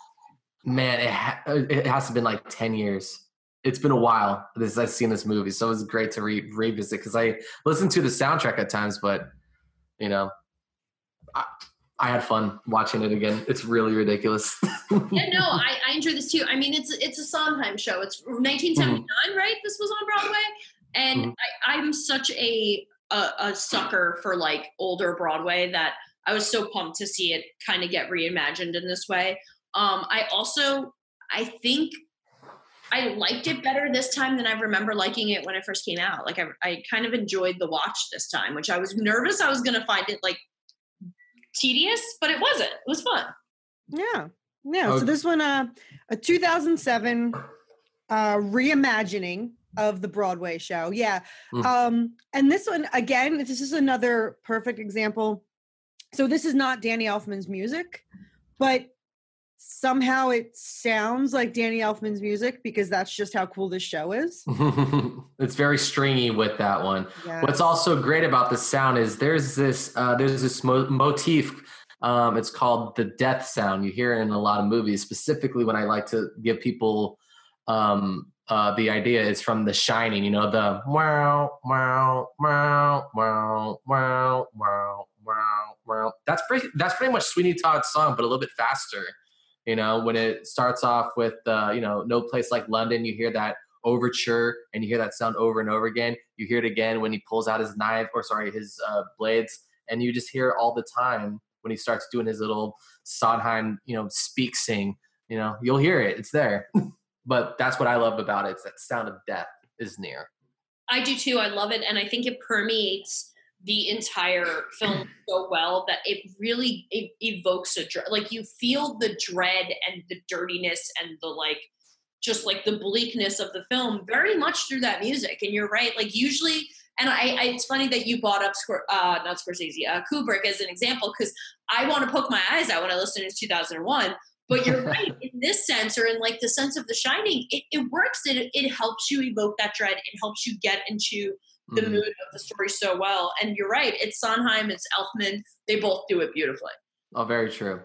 Man, it ha- it has to have been like ten years. It's been a while since I've seen this movie, so it was great to re- revisit because I listen to the soundtrack at times, but you know, I, I had fun watching it again. It's really ridiculous. yeah, no, I, I enjoy this too. I mean, it's it's a Sondheim show. It's 1979, right? This was on Broadway, and Mhm. I, I'm such a, a a sucker for like older Broadway that I was so pumped to see it kind of get reimagined in this way. Um, I also I think I liked it better this time than I remember liking it when it first came out. Like I, I kind of enjoyed the watch this time, which I was nervous I was going to find it like tedious, but it wasn't. It was fun. yeah, yeah. Okay. So this one, uh, a 2007 uh, reimagining of the Broadway show. Yeah, Mm. um, and this one again, this is another perfect example. So this is not Danny Elfman's music, but somehow it sounds like Danny Elfman's music because that's just how cool this show is. it's very stringy with that one. What's also great about the sound is there's this uh, there's this mo- motif. Um, it's called the death sound. You hear it in a lot of movies. Specifically, when I like to give people um, uh, the idea is from The Shining. You know the wow wow wow wow wow wow wow wow. That's pretty. That's pretty much Sweeney Todd's song, but a little bit faster. You know, when it starts off with uh, you know no place like London, you hear that overture and you hear that sound over and over again. You hear it again when he pulls out his knife or sorry, his uh, blades, and you just hear it all the time when he starts doing his little Sondheim, you know, speak sing. You know, you'll hear it. It's there. but that's what I love about it. It's that sound of death is near. I do too. I love it, and I think it permeates the entire film so well that it really it evokes a dread. Like you feel the dread and the dirtiness and the like, just like the bleakness of the film very much through that music. And you're right. Like usually, and I, I it's funny that you brought up Scor- uh, not Scorsese, uh, Kubrick as an example because I want to poke my eyes out when I listen to 2001. But you're right in this sense, or in like the sense of The Shining, it, it works. It it helps you evoke that dread. It helps you get into the Mhm. mood of the story so well. And you're right. It's Sondheim. It's Elfman. They both do it beautifully. Oh, very true.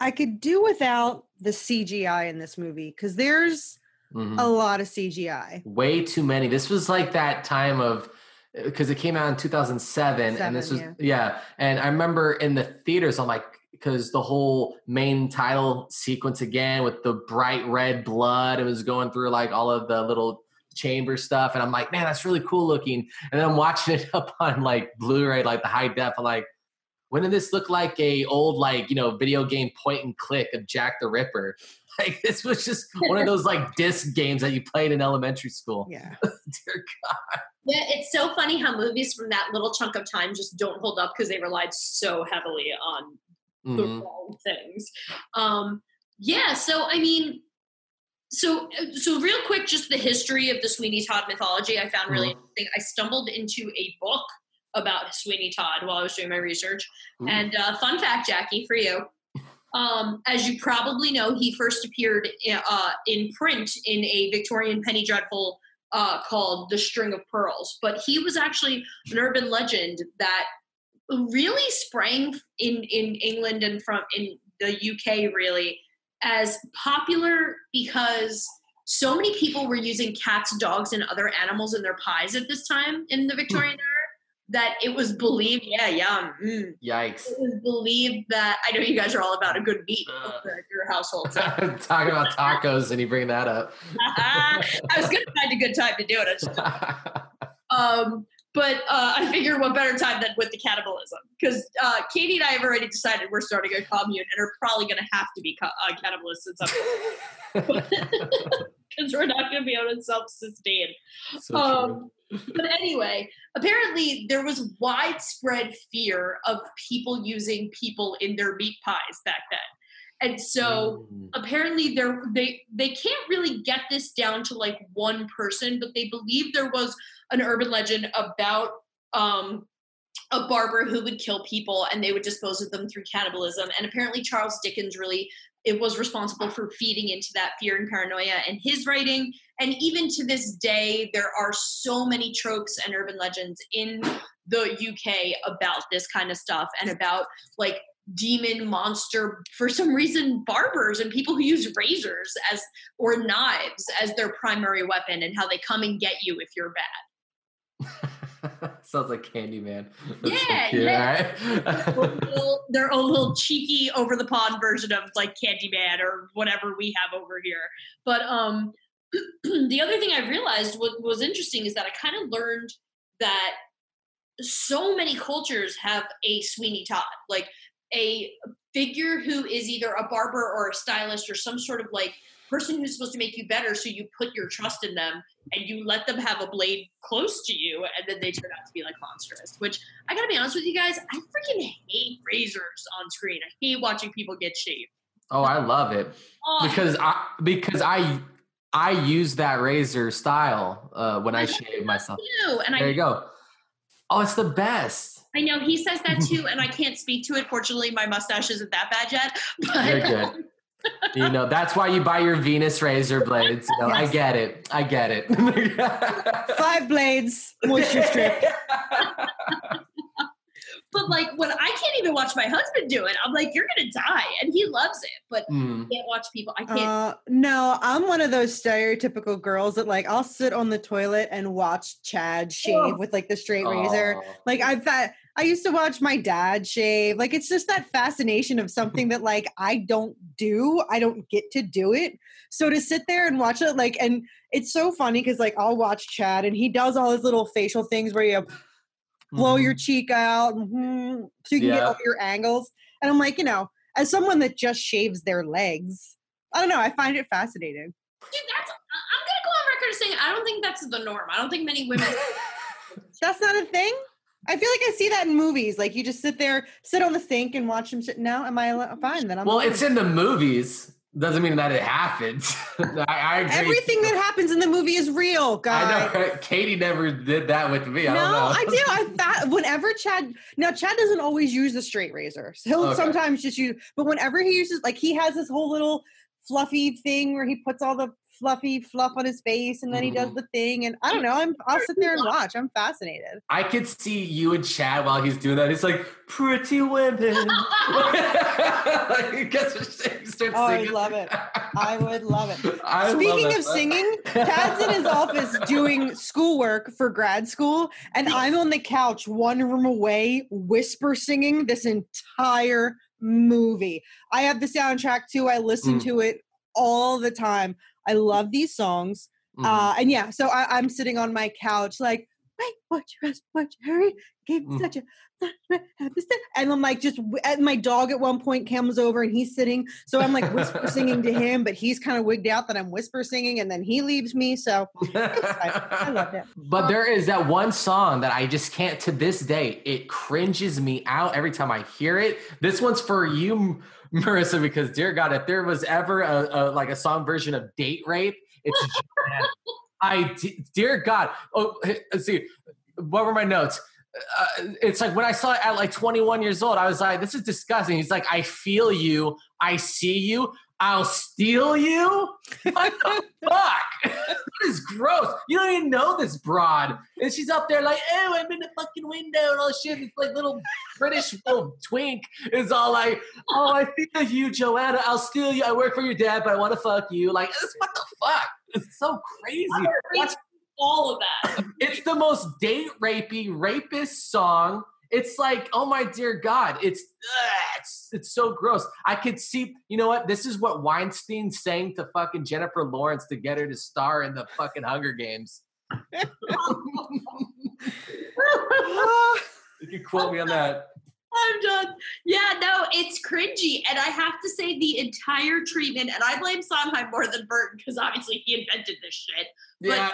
I could do without the CGI in this movie because there's Mhm. a lot of CGI. way too many. This was like that time of because it came out in 2007 and this was Seven, yeah. and I remember in the theaters I'm like because the whole main title sequence again with the bright red blood it was going through like all of the little chamber stuff and I'm like man that's really cool looking and then I'm watching it up on like Blu-ray like the high def I'm like when did this look like a old like you know video game point and click of Jack the Ripper like this was just one of those like disc games that you played in elementary school Yeah. Dear God. Yeah, it's so funny how movies from that little chunk of time just don't hold up because they relied so heavily on the Mhm. wrong things. Um, yeah, so I mean, so so real quick, just the history of the Sweeney Todd mythology I found really Mhm. interesting. I stumbled into a book about Sweeney Todd while I was doing my research. Ooh. And uh, fun fact, Jackie, for you, Um, as you probably know, he first appeared in, uh, in print in a Victorian penny dreadful uh, called The String of Pearls. But he was actually an urban legend that really sprang in, in England and from in the UK really as popular because so many people were using cats, dogs, and other animals in their pies at this time in the Victorian era that it was believed, yeah, yum. Mm, Yikes. it was believed that I know you guys are all about a good meat Uh. your household. So Talking about tacos and you bring that up. I was gonna find a good time to do it. I just, um, but uh, I figure what better time than with the cannibalism because uh, Katie and I have already decided we're starting a commune and are probably going to have to be co- uh, cannibalists at some point because we're not going to be able to self-sustain. So Um, but anyway, apparently there was widespread fear of people using people in their meat pies back then. And so true. apparently they they can't really get this down to like one person, but they believe there was an urban legend about um, a barber who would kill people and they would dispose of them through cannibalism. And apparently Charles Dickens really it was responsible for feeding into that fear and paranoia in his writing. And even to this day, there are so many tropes and urban legends in the UK about this kind of stuff and about like demon monster for some reason barbers and people who use razors as or knives as their primary weapon and how they come and get you if you're bad Sounds like Candyman. That's so Yeah, cute, yeah. alright? Or little- their own little cheeky over the pond version of like Candyman or whatever we have over here. But um the other thing I realized what was interesting is that I kind of learned that so many cultures have a Sweeney Todd, like a figure who is either a barber or a stylist or some sort of like person who's supposed to make you better. So you put your trust in them and you let them have a blade close to you, and then they turn out to be like monstrous. Which I gotta be honest with you guys, I freaking hate razors on screen. I hate watching people get shaved. Oh, I love it Oh, because I because I I use that razor style uh, when I I shave myself. do, and There I you go. Oh, it's the best. I know he says that too, and I can't speak to it. Fortunately, my mustache isn't that bad yet. But You're good. You know that's why you buy your Venus razor blades. You know, I get it. I get it. Five blades, moisture strip. but like when I can't even watch my husband do it, I'm like, you're gonna die, and he loves it, but Mm. I can't watch people. I can't. Uh, no, I'm one of those stereotypical girls that like I'll sit on the toilet and watch Chad shave Oh. with like the straight razor. Oh. Like I've thought I used to watch my dad shave. Like it's just that fascination of something that like I don't do. I don't get to do it. So to sit there and watch it, like, and it's so funny because like I'll watch Chad and he does all his little facial things where you blow your cheek out mhm, so you can get all your angles. And I'm like, you know, as someone that just shaves their legs, I don't know. I find it fascinating. Dude, that's. I- I'm gonna go on record saying I don't think that's the norm. I don't think many women. That's not a thing. I feel like I see that in movies. Like you just sit there, sit on the sink, and watch them sit. Now, am I fine? Then I'm Well, fine. it's in the movies. Doesn't mean that it happens. I, I agree. everything that happens in the movie is real, guys. I know. Katie never did that with me. I no, don't know. I do. I thought whenever Chad now Chad doesn't always use the straight razor. So he'll Okay. sometimes just use, but whenever he uses, like he has this whole little fluffy thing where he puts all the fluffy fluff on his face, and then he does Mhm. the thing, and I don't know. I'm I'll sit there and watch. I'm fascinated. I could see you and Chad while he's doing that. It's like, pretty women. He gets- he starts Oh, I singing. love it. I would love it. I love Speaking that of singing, Chad's in his office doing schoolwork for grad school, and I'm on the couch one room away, whisper singing this entire movie. I have the soundtrack too. I listen Mm. to it all the time. I love these songs. Mhm. Uh, and yeah, so I, I'm sitting on my couch, like, wait, what your ask, what you hurry, gave me Mm. such a. And I'm like, just my dog at one point comes over and he's sitting, so I'm like whisper singing to him, but he's kind of wigged out that I'm whisper singing, and then he leaves me. So I loved it. But there is that one song that I just can't to this day. It cringes me out every time I hear it. This one's for you, Marissa, because dear God, if there was ever a, a like a song version of Date Rape, it's I dear God. Oh, let's see. What were my notes? uh, it's like when I saw it at like 21 years old, I was like, this is disgusting. He's like, I feel you, I see you, I'll steal you. What the fuck? that is gross. You don't even know this broad, and she's up there like, oh, I'm in the fucking window and all shit. It's like little British little twink is all like, oh, I feel you, Joanna. I'll steal you. I work for your dad, but I want to fuck you. Like, what the fuck? It's so crazy. That's all of that. it's the most date rapey, rapist song. It's like, oh my dear God, it's ugh, it's it's so gross. I could see, you know what? This is what Weinstein saying to fucking Jennifer Lawrence to get her to star in the fucking Hunger Games. you can quote me on that. I'm done. Yeah, no, it's cringy. And I have to say, the entire treatment, and I blame Sondheim more than Burton because obviously he invented this shit. But Yeah.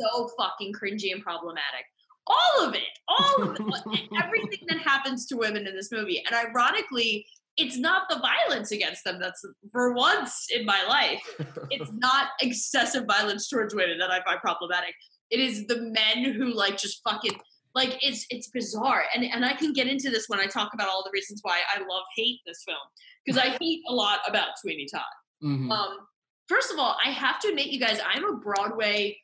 so fucking cringy and problematic. All of it, all of it, everything that happens to women in this movie. And ironically, it's not the violence against them that's for once in my life, it's not excessive violence towards women that I find problematic. It is the men who like just fucking like it's it's bizarre. And and I can get into this when I talk about all the reasons why I love hate this film. Because I hate a lot about Sweeney Todd. Mhm. Um, first of all, I have to admit, you guys, I'm a Broadway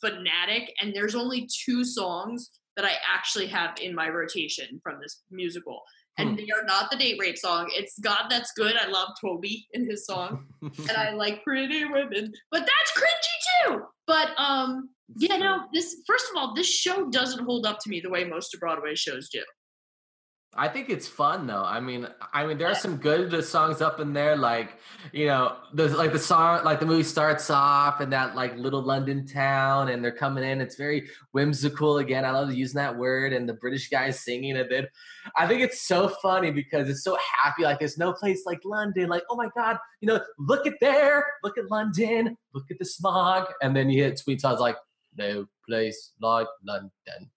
fanatic, and there's only two songs that I actually have in my rotation from this musical. And Hmm. they are not the date rape song. It's God That's Good. I love Toby in his song. and I like pretty women. But that's cringy too. But um yeah, no, this first of all, this show doesn't hold up to me the way most of Broadway shows do. I think it's fun though. I mean, I mean, there are some good songs up in there, like you know, the like the song, like the movie starts off in that like little London town, and they're coming in. It's very whimsical. Again, I love using that word, and the British guy singing it. Then, I think it's so funny because it's so happy. Like there's no place like London. Like oh my god, you know, look at there, look at London, look at the smog, and then you hit Sweet Todd's like no place like London.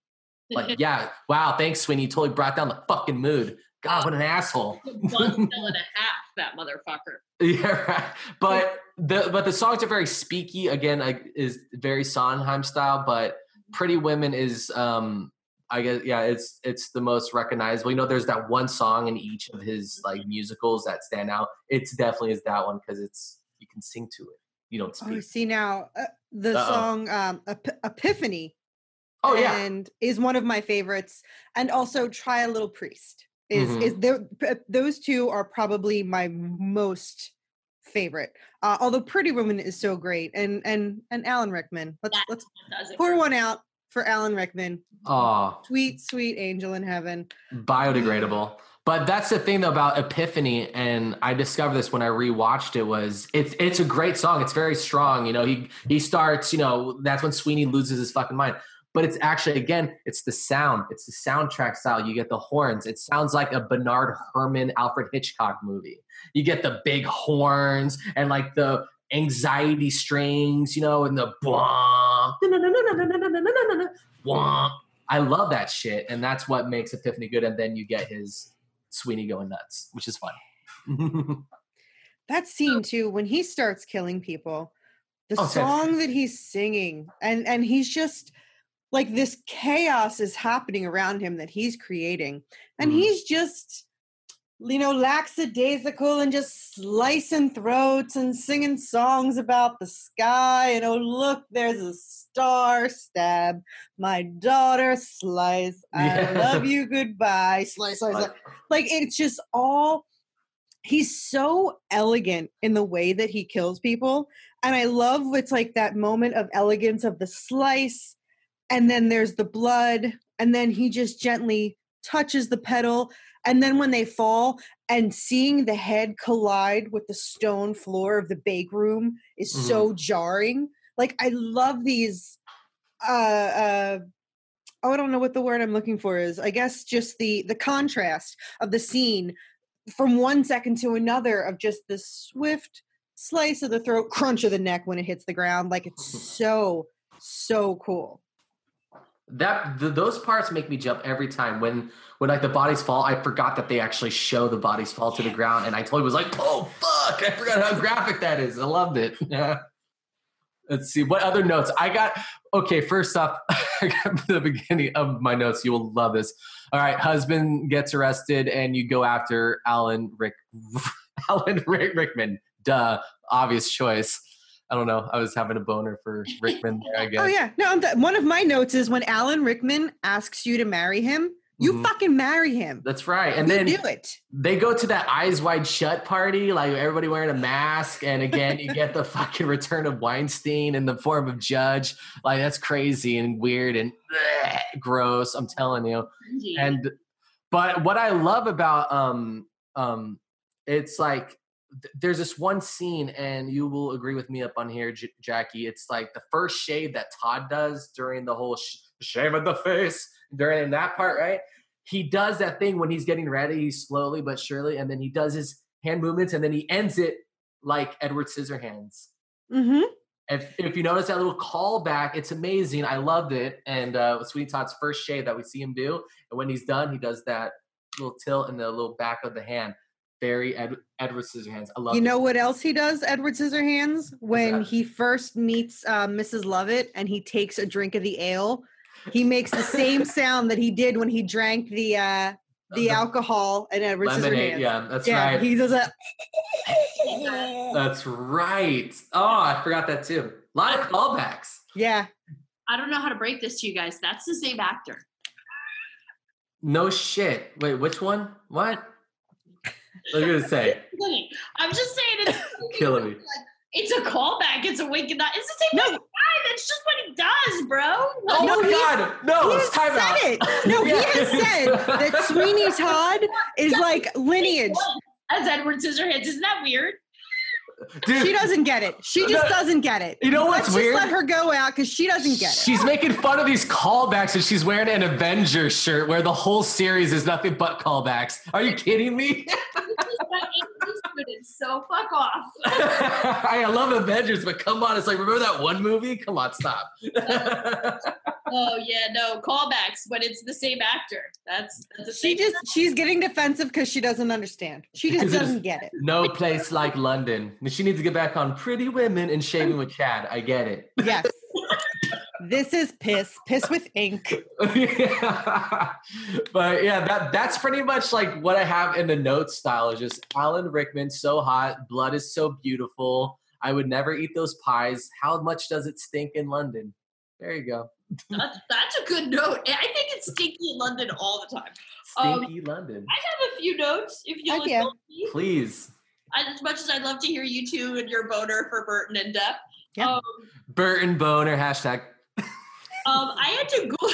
Like, yeah, wow, thanks, Sweeney. You totally brought down the fucking mood. God, what an asshole. One cell and a half, that motherfucker. yeah, right. But the but the songs are very speaky. Again, like is very Sondheim style. But Pretty Women is, um, I guess, yeah, it's it's the most recognizable. You know, there's that one song in each of his like musicals that stand out. It's definitely is that one because it's you can sing to it. You don't Oh, see now uh, the Uh-oh. song um, Ep- Epiphany. Oh, yeah. and is one of my favorites, and also Try a Little Priest is Mhm. is there. p- Those two are probably my most favorite. Uh, although Pretty Woman is so great, and and and Alan Rickman. Let's let's pour one out for Alan Rickman. Oh, Sweet, sweet angel in heaven. biodegradable. But that's the thing though about Epiphany, and I discovered this when I rewatched it. Was it's it's a great song. It's very strong. You know, he he starts. You know, that's when Sweeney loses his fucking mind. But it's actually again, it's the sound. It's the soundtrack style. You get the horns. It sounds like a Bernard Herrmann Alfred Hitchcock movie. You get the big horns and like the anxiety strings. You know, and the. Womp. I love that shit, and that's what makes Epiphany good. And then you get his Sweeney going nuts, which is fun. That scene too, when he starts killing people, the Oh, song that he's singing, and and he's just like this chaos is happening around him that he's creating, and Mhm. he's just you know lackadaisical and just slicing throats and singing songs about the sky and oh look there's a star stab my daughter slice i Yeah. love you goodbye slice slice, slice like it's just all he's so elegant in the way that he kills people and i love it's like that moment of elegance of the slice and then there's the blood and then he just gently touches the pedal and then when they fall and seeing the head collide with the stone floor of the bake room is so jarring. Like i love these uh uh oh i don't know what the word i'm looking for is. I guess just the the contrast of the scene from one second to another of just the swift slice of the throat crunch of the neck when it hits the ground. Like it's so so cool that th- those parts make me jump every time when when like the bodies fall. I forgot that they actually show the bodies fall to the ground, and I totally was like, "Oh fuck!" I forgot how graphic that is. I loved it. Yeah, Let's see what other notes I got. Okay, first off, I got the beginning of my notes. You will love this. All right, husband gets arrested, and you go after Alan Rick, Alan Rick Rickman. Duh, obvious choice. I don't know. I was having a boner for Rickman there. I guess. Oh yeah, no. I'm th- one of my notes is when Alan Rickman asks you to marry him, you Mhm. fucking marry him. That's right. And You then do it. they go to that eyes wide shut party, like everybody wearing a mask. And again, you get the fucking return of Weinstein in the form of Judge. Like that's crazy and weird and bleh, gross. I'm telling you. Cringy. And but what I love about um um it's like th- there's this one scene, and you will agree with me up on here, J- Jackie. It's like the first shave that Todd does during the whole sh- shave of the face during that part, right? He does that thing when he's getting ready, slowly but surely, and then he does his hand movements, and then he ends it like Edward Scissorhands. Mm-hmm. If, if you notice that little callback, it's amazing. I loved it. And uh, Sweet Todd's first shave that we see him do, and when he's done, he does that little tilt in the little back of the hand. Very Ed, Edward Scissorhands. I love You it. know what else he does, Edward Scissorhands? When he first meets uh, Mrs. Lovett and he takes a drink of the ale, he makes the same sound that he did when he drank the uh, the The alcohol and Edward lemonade. Scissorhands. Yeah, that's yeah, right. he does a. That's right. Oh, I forgot that too. A lot of callbacks. Yeah, I don't know how to break this to you guys. That's the same actor. No shit. Wait, which one? What? What are you gonna say? I'm just saying it's Killing me. it's a callback. It's a wink and that. It's the same No. guy. That's just what he does, bro. Oh No, my god! No, he it's has time out. it. No, he has said that Sweeney Todd is like lineage. As Edward Scissorhands, isn't that weird? Dude, She doesn't get it. She just No. doesn't get it. You know what's Let's weird? Just let her go out because she doesn't get it. She's making fun of these callbacks and she's wearing an Avengers shirt where the whole series is nothing but callbacks. Are you kidding me? My English students, so fuck off. I love Avengers, but come on, it's like remember that one movie? Come on, stop. Oh yeah, no callbacks but it's the same actor. That's that's a She thing. just she's getting defensive because she doesn't understand. She just doesn't get it. no place like London. She needs to get back on Pretty Women and Shaving with Chad. I get it. Yes. This is piss. Piss with ink. but yeah, that that's pretty much like what I have in the notes style is just Alan Rickman, so hot, blood is so beautiful. I would never eat those pies. How much does it stink in London? There you go. That's, that's a good note. I think it's stinky in London all the time. Um, Stinky London. I have a few notes if you'll Heck yeah. indulge me. Please. As much as I'd love to hear you two and your boner for Burton and Depp. Yeah. Um, Burton Boner hashtag. um, I had to Google.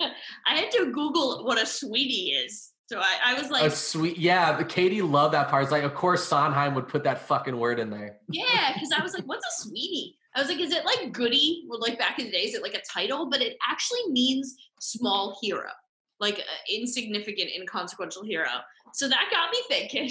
I had to Google what a sweetie is. So I, I was like, A sweet yeah, but Katie loved that part. It's like, of course Sondheim would put that fucking word in there. yeah, because I was like, what's a sweetie? I was like, is it like goody? Well, like back in the day, is it like a title? But it actually means small hero, like uh, insignificant, inconsequential hero. So that got me thinking.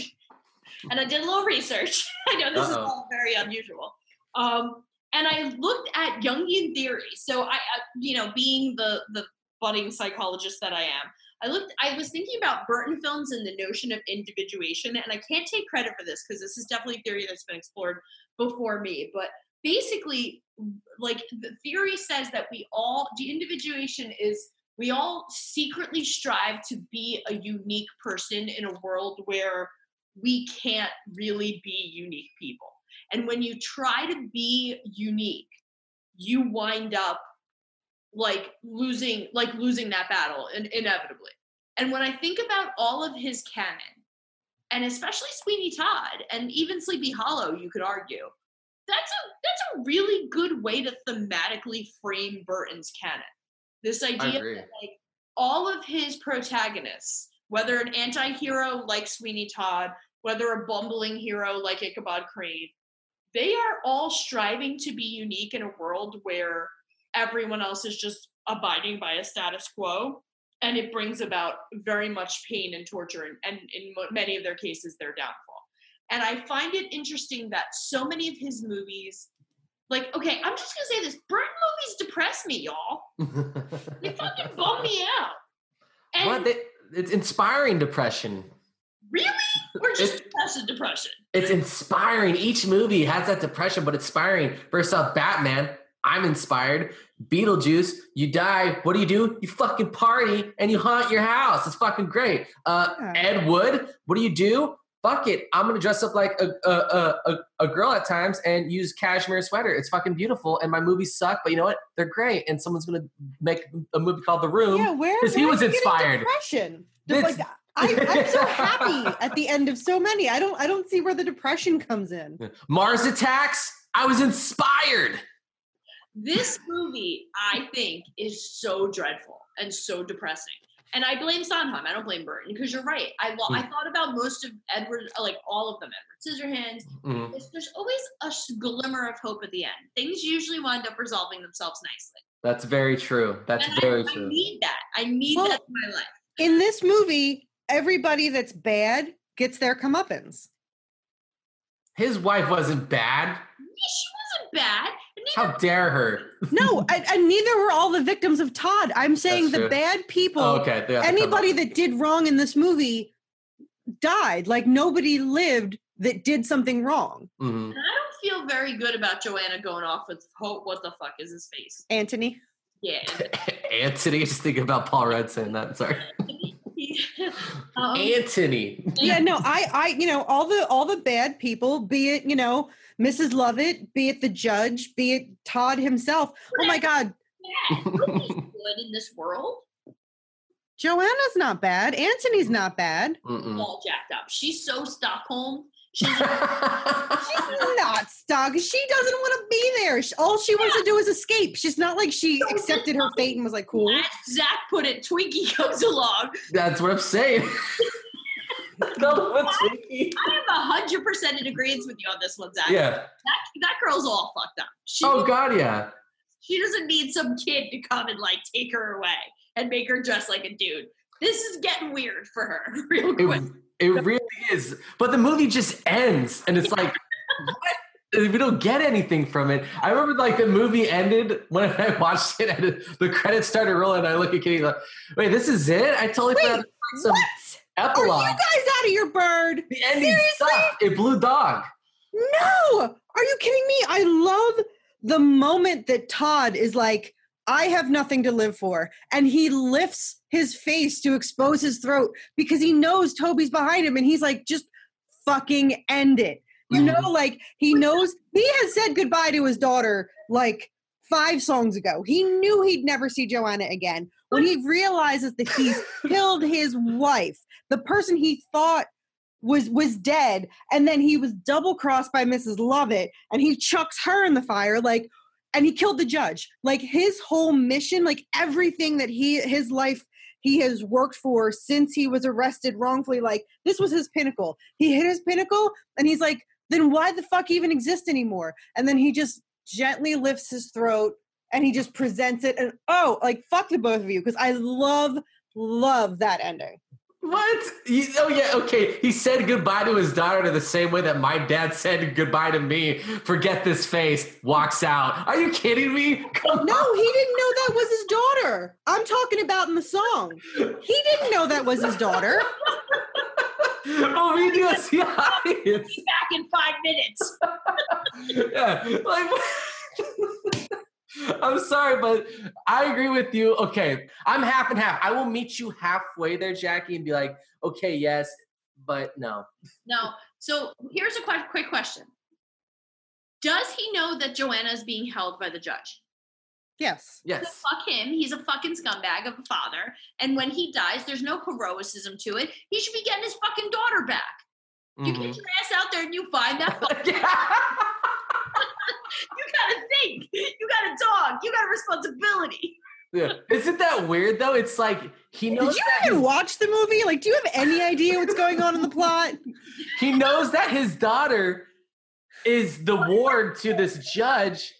And I did a little research. I know this is Uh-oh. all very unusual. Um, and I looked at Jungian theory. So I, you know, being the the budding psychologist that I am, I looked. I was thinking about Burton films and the notion of individuation, and I can't take credit for this because this is definitely theory that's been explored before me. But basically, like the theory says that we all the individuation is we all secretly strive to be a unique person in a world where we can't really be unique people. And when you try to be unique, you wind up like losing like losing that battle in, inevitably. And when I think about all of his canon, and especially Sweeney Todd and even Sleepy Hollow, you could argue, that's a that's a really good way to thematically frame Burton's canon. This idea that like all of his protagonists, whether an anti-hero like Sweeney Todd, whether a bumbling hero like Ichabod Crane, they are all striving to be unique in a world where everyone else is just abiding by a status quo and it brings about very much pain and torture and, and in mo- many of their cases their downfall and i find it interesting that so many of his movies like okay i'm just gonna say this burton movies depress me y'all they fucking bum me out and what? They, it's inspiring depression. Really or just It's- depression depression It's inspiring. Each movie has that depression, but inspiring. First off, Batman, I'm inspired. Beetlejuice, you die. What do you do? You fucking party and you haunt your house. It's fucking great. Uh, Ed Wood, what do you do? Fuck it. I'm gonna dress up like a, a, a, a, a girl at times and use cashmere sweater. It's fucking beautiful. And my movies suck, but you know what? They're great. And someone's gonna make a movie called The Room Yeah, where? because he was are you getting inspired. Depression. The- It's- like, I, I'm so happy at the end of so many. I don't. I don't see where the depression comes in. Mars Attacks. I was inspired. This movie, I think, is so dreadful and so depressing. And I blame Sondheim. I don't blame Burton because you're right. I lo- I Mm. thought about most of Edward, like all of them. Edward Scissorhands. Mhm. There's, there's always a glimmer of hope at the end. Things usually wind up resolving themselves nicely. That's very true. That's and very I, I true. need that. I need Well- that in my life. In this movie, everybody that's bad gets their comeuppance. His wife wasn't bad. She wasn't bad. neither How dare her? No, and, and neither were all the victims of Todd. I'm saying That's the true. bad people. Oh, okay. they have to come anybody that did wrong in this movie died. Like nobody lived that did something wrong. Mhm. And I don't feel very good about Joanna going off with hope. What the fuck is his face? Anthony. Yeah. Anthony. Just thinking about Paul Rudd saying that. Sorry. um, Anthony. Yeah, no, I, I, you know, all the all the bad people, be it, you know, Mrs. Lovett, be it the judge, be it Todd himself. Oh my God, yeah, good in this world. Joanna's not bad. Anthony's not bad. Mm-mm. All jacked up. She's so Stockholm. She's She's not stuck. She doesn't want to be there. She- All she wants to do is escape. She's not like she No, accepted her fate and was like, cool. as Zach put it, Twinkie comes along. That's what I'm saying. no, Twinkie? I am a hundred percent in agreement with you on this one, Zach. Yeah. That, that girl's all fucked up. She, Oh God, yeah. she doesn't need some kid to come and like take her away and make her dress like a dude. This is getting weird for her, real It, quick. it really is. But the movie just ends, and it's like, what? We don't get anything from it. I remember like the movie ended when I watched it, and the credits started rolling. And I look at Kitty like, "Wait, this is it? I totally Wait, forgot some What? Are you guys out of your bird? the ending Seriously? sucked. It blew dog. No. Are you kidding me? I love the moment that Todd is like, I have nothing to live for. And he lifts his face to expose his throat because he knows Toby's behind him. And he's like, just fucking end it. You mm-hmm. know, like he knows he has said goodbye to his daughter like five songs ago. He knew he'd never see Joanna again. When he realizes that he's killed his wife, the person he thought was was dead, and then he was double crossed by Mrs. Lovett, and he chucks her in the fire, like, and he killed the judge. Like his whole mission, like everything that he his life he has worked for since he was arrested wrongfully, like this was his pinnacle. He hit his pinnacle, and he's like, then why the fuck even exist anymore? And then he just gently lifts his throat and he just presents it and oh like fuck the both of you because i love love that ending What? You- oh yeah, okay. He said goodbye to his daughter the same way that my dad said goodbye to me. Forget this face. Walks out. Are you kidding me? Come no he didn't know that was his daughter i'm talking about in the song he didn't know that was his daughter Oh, we do see audience. Be back in five minutes. yeah, like I'm sorry, but I agree with you. Okay, I'm half and half. I will meet you halfway there, Jackie, and be like, okay, yes, but no. No. So here's a quick, quick question. Does he know that Joanna is being held by the judge? yes So Yes. fuck him. He's a fucking scumbag of a father. And when he dies, there's no heroicism to it. He should be getting his fucking daughter back. You Mhm. get your ass out there and you find that. fuck- Yeah. you gotta think. You got a dog. You got a responsibility. Yeah. Isn't that weird though? It's like he knows did you even his, watch the movie like do you have any idea what's going on in the plot he knows that his daughter is the ward to this judge.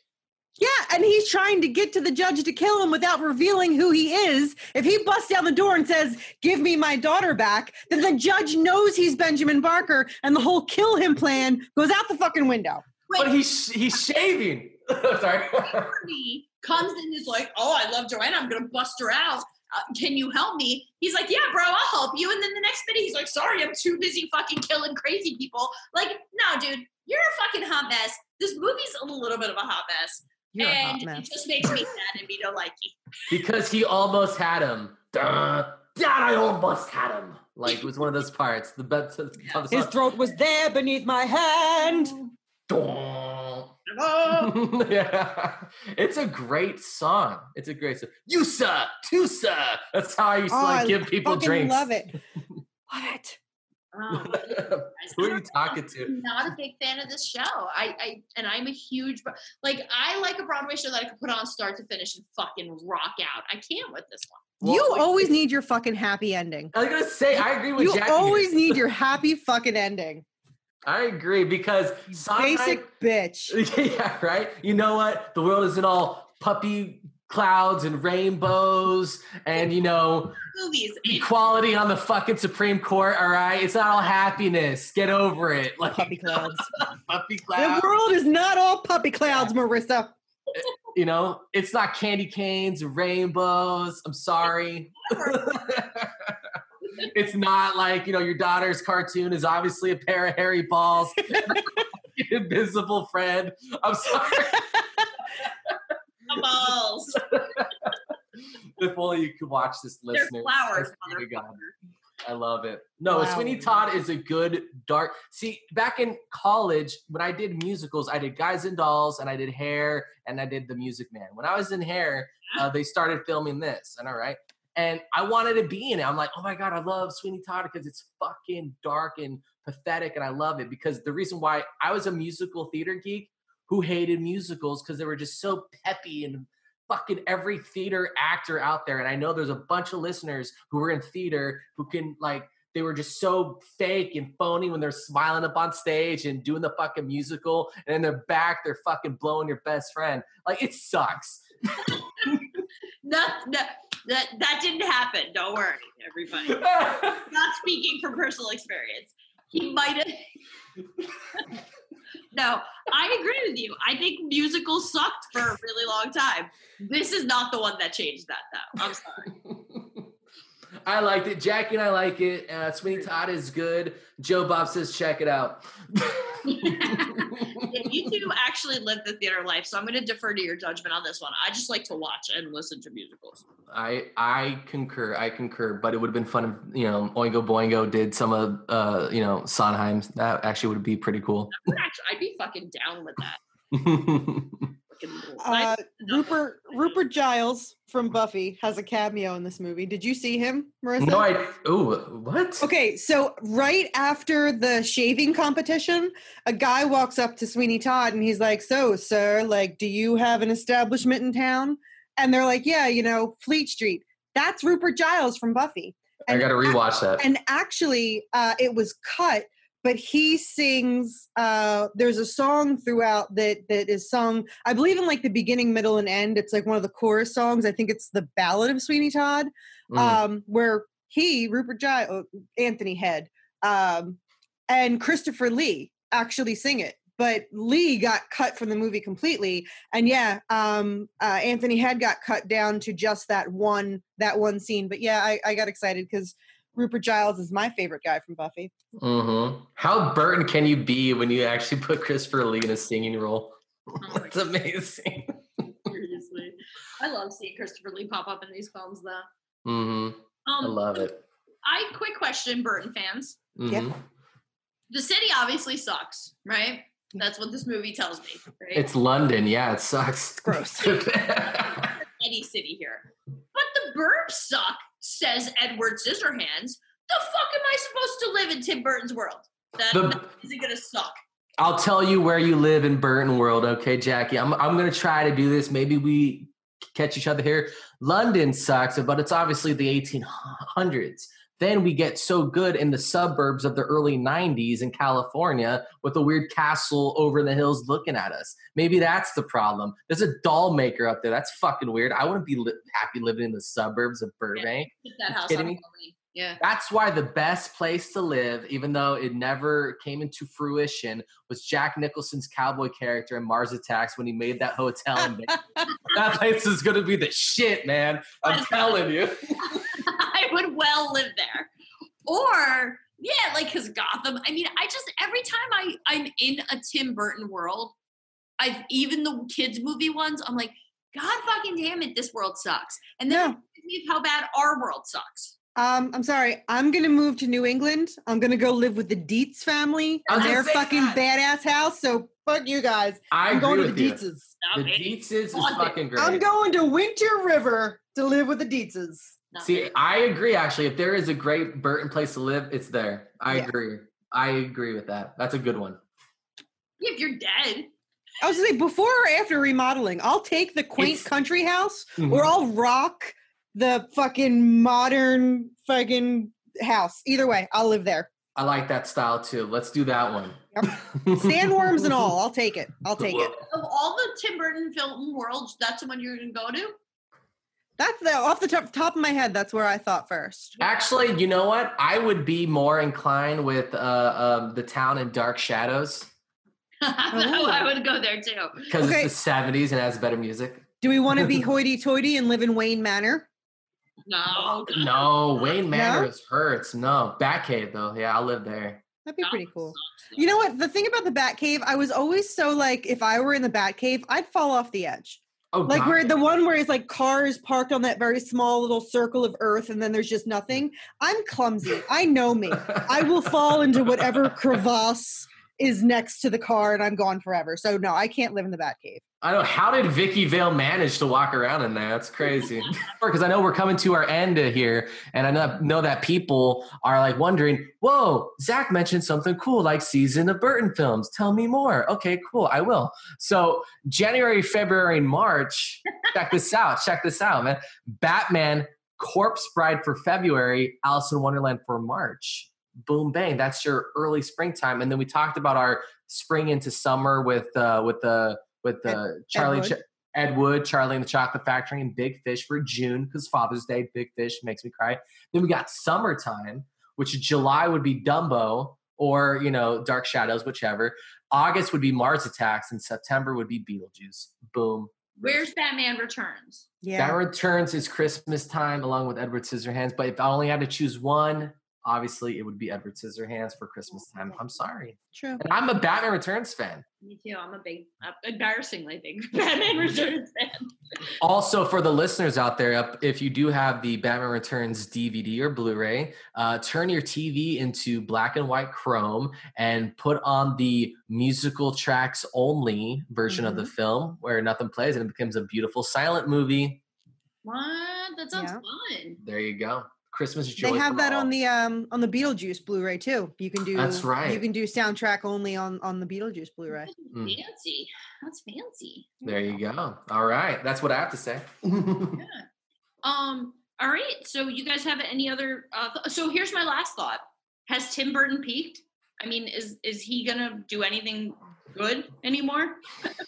yeah and he's trying to get to the judge to kill him without revealing who he is if he busts down the door and says give me my daughter back then the judge knows he's benjamin barker and the whole kill him plan goes out the fucking window But he's he's shaving. Sorry. He comes and is like, oh, I love Joanna. I'm gonna bust her out. uh, can you help me? He's like, yeah, bro, I'll help you. And then the next minute, he's like, sorry, I'm too busy fucking killing crazy people. Like, no, dude, you're a fucking hot mess. This movie's a little bit of a hot mess. You're a hot and mess. it just makes me sad and me don't like you. because he almost had him. Duh. Dad, I almost had him. Like it was one of those parts. The best. His throat was there beneath my hand. yeah, it's a great song. It's a great song. You suck, two suck. That's how I used to Oh, like I give people drinks. love it. Love it. Um, Who are you talking to? I'm not a big fan of this show. I, I and I'm a huge like I like a Broadway show that I could put on start to finish and fucking rock out. I can't with this one. you Well, always need your fucking happy ending. I was gonna say I agree with You Jackie. always need your happy fucking ending. I agree because Basic bitch. yeah, right. You know what? The world isn't all puppy clouds and rainbows and you know Movies. Equality on the fucking Supreme Court. All right, it's not all happiness. Get over it. Like Puppy clouds. puppy clouds. The world is not all puppy clouds, Marissa. You know, it's not candy canes and rainbows. I'm sorry. it's not like you know your daughter's cartoon is obviously a pair of hairy balls. Invisible friend. I'm sorry. the balls. if only you could watch this, They're listeners. flowers, I love it. No, Sweeney Todd is a good dark. See, back in college, when I did musicals, I did Guys and Dolls, and I did Hair, and I did The Music Man. When I was in Hair, uh, they started filming this, and all right, and I wanted to be in it. I'm like, oh my god, I love Sweeney Todd because it's fucking dark and pathetic, and I love it. Because the reason why I was a musical theater geek who hated musicals because they were just so peppy and fucking every theater actor out there. And i know there's a bunch of listeners who are in theater who can like they were just so fake and phony when they're smiling up on stage and doing the fucking musical and in their back they're fucking blowing your best friend. Like it sucks. No, no, that that didn't happen. Don't worry, everybody. Not speaking from personal experience. He might have. no, I agree with you. I think musicals sucked for a really long time. This is not the one that changed that, though. I'm sorry. I liked it. Jackie and I like it. Uh, Sweeney Todd is good. Joe Bob says, check it out. Yeah, you two actually live the theater life, so I'm going to defer to your judgment on this one. I just like to watch and listen to musicals. I I concur. I concur. But it would have been fun if you know Oingo Boingo did some of uh you know Sondheim's. That actually would be pretty cool. I would actually, I'd be fucking down with that. Fucking- Uh, Rupert Rupert Giles from Buffy has a cameo in this movie. Did you see him, Marissa? no, I. Ooh, what? Okay, so right after the shaving competition, a guy walks up to Sweeney Todd and he's like, "So, sir, like, do you have an establishment in town?" And they're like, "Yeah, you know, Fleet Street." That's Rupert Giles from Buffy. I got to rewatch that. And actually, uh, it was cut, but he sings. Uh, there's a song throughout that that is sung, I believe, in like the beginning, middle, and end. It's like one of the chorus songs. I think it's the Ballad of Sweeney Todd, Mm. um, where he, Rupert Giles, Anthony Head, um, and Christopher Lee actually sing it. But Lee got cut from the movie completely, and yeah, um, uh, Anthony Head got cut down to just that one that one scene. But yeah, I, I got excited because Rupert Giles is my favorite guy from Buffy. hmm How Burton can you be when you actually put Christopher Lee in a singing role? That's amazing. Seriously. I love seeing Christopher Lee pop up in these films, though. hmm I Um, love it. I quick question, Burton fans. hmm The city obviously sucks, right? That's what this movie tells me. Right? It's London. Yeah, it sucks. gross. any city here. But the burbs suck, says Edward Scissorhands. The fuck am I supposed to live in Tim Burton's world? That, The- that isn't gonna suck. I'll tell you where you live in Burton world, okay, Jackie. I'm I'm gonna try to do this. Maybe we catch each other here. London sucks, but it's obviously the 1800s. Then we get so good in the suburbs of the early 90s in California with a weird castle over the hills looking at us. Maybe that's the problem. There's a doll maker up there. That's fucking weird. I wouldn't be li- happy living in the suburbs of Burbank. Put that house kidding me? Halloween. Yeah. That's why the best place to live, even though it never came into fruition, was Jack Nicholson's cowboy character in Mars Attacks when he made that hotel. In that place is going to be the shit, man. I'm telling you. I would well live there. Or yeah, like because Gotham. I mean, I just every time I I'm in a Tim Burton world, I've even the kids movie ones. I'm like, God fucking damn it, this world sucks. And then No. yeah. how bad our world sucks. Um, I'm sorry. I'm gonna move to New England. I'm gonna go live with the Deetz family I their fucking that. badass house. So fuck you guys. I I'm going to the with you. Deetzes. The Not me. Deetz is, is Love it. fucking great. I'm going to Winter River to live with the Deetzes. See. I agree. Actually, if there is a great Burton place to live, it's there. I Yeah. agree. I agree with that. That's a good one. If you're dead. I was gonna say before or after remodeling, I'll take the quaint It's- country house Mhm. or I'll rock the fucking modern fucking house. Either way, I'll live there. I like that style too. Let's do that one. Sandworms and all. I'll take it. I'll take it. Of all the Tim Burton film worlds, that's the one you're gonna go to. That's the off the top, top of my head. That's where I thought first. Actually, you know what? I would be more inclined with uh, um, the town in Dark Shadows I would go there too. because Okay. it's the '70s and has better music. Do we want to be hoity-toity and live in Wayne Manor? No. No, Wayne Manor No? is hurts. No, Batcave though. Yeah, I'll live there. That'd be pretty cool. Sucks. You know what? The thing about the Batcave, I was always so like, if I were in the Batcave, I'd fall off the edge. Oh, Like God. where the one where it's like cars parked on that very small little circle of earth, and then there's just nothing. I'm clumsy. I know me. I will fall into whatever crevasse is next to the car, and I'm gone forever. So no, I can't live in the Batcave. I know. How did Vicki Vale manage to walk around in there? That's crazy. Because I know we're coming to our end here, and I know, know that people are like wondering, "Whoa, Zach mentioned something cool like season of Burton films. Tell me more." Okay, cool. I will. So January, February, and March. check this out. Check this out, man. Batman Corpse Bride for February. Alice in Wonderland for March. Boom, bang. That's your early springtime, and then we talked about our spring into summer with uh, with the with the Charlie. Ed Wood. Ch- Ed Wood, Charlie and the Chocolate Factory, and Big Fish for June because Father's Day, Big Fish makes me cry. Then we got summertime, which July would be Dumbo or you know Dark Shadows, whichever. August would be Mars Attacks, and September would be Beetlejuice. Boom. Where's Batman Returns? Yeah. Batman Returns is Christmas time along with Edward Scissorhands, but if I only had to choose one, obviously it would be Edward Scissorhands for Christmas time. I'm sorry, True. and I'm a Batman Returns fan. Me too. I'm a big, uh, embarrassingly big Batman Returns fan. Also, for the listeners out there, if you do have the Batman Returns DVD or Blu-ray, uh, turn your TV into black and white chrome and put on the musical tracks only version of the film, where nothing plays, and it becomes a beautiful silent movie. What? That sounds Yeah. fun. There you go, Christmas joy. They have that all. on the um on the Beetlejuice Blu-ray too. You can do That's right. You can do soundtrack only on on the Beetlejuice Blu-ray. Mm. Fancy. That's fancy. There you go. All right, that's what I have to say. yeah. Um. All right. So you guys have any other? Uh, th- so here's my last thought. Has Tim Burton peaked? I mean, is is he gonna do anything good anymore?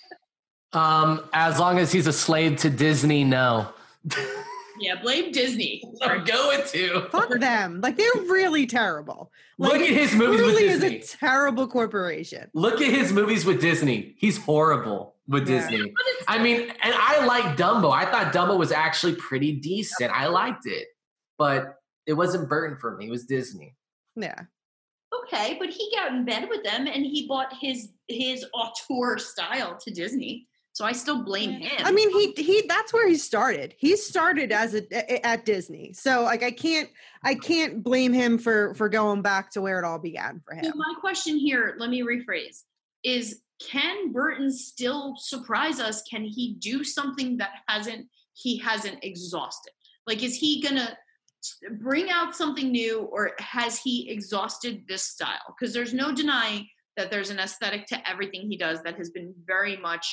um, as long as he's a slave to Disney, no. Yeah, blame Disney. I'm going to. Fuck them. Like they're really terrible. Like, Look at his movies with truly is a terrible corporation. Look at his movies with Disney. He's horrible with Yeah. Disney. I mean, and I like Dumbo. I thought Dumbo was actually pretty decent. I liked it, but it wasn't Burton for me. It was Disney. Yeah. Okay, but he got in bed with them and he bought his his auteur style to Disney. So I still blame him. I mean, he he that's where he started. He started as a a- at Disney. So like I can't I can't blame him for for going back to where it all began for So him. my question here, let me rephrase, is can Burton still surprise us? Can he do something that hasn't he hasn't exhausted? Like is he gonna bring out something new or has he exhausted this style? Because there's no denying that there's an aesthetic to everything he does that has been very much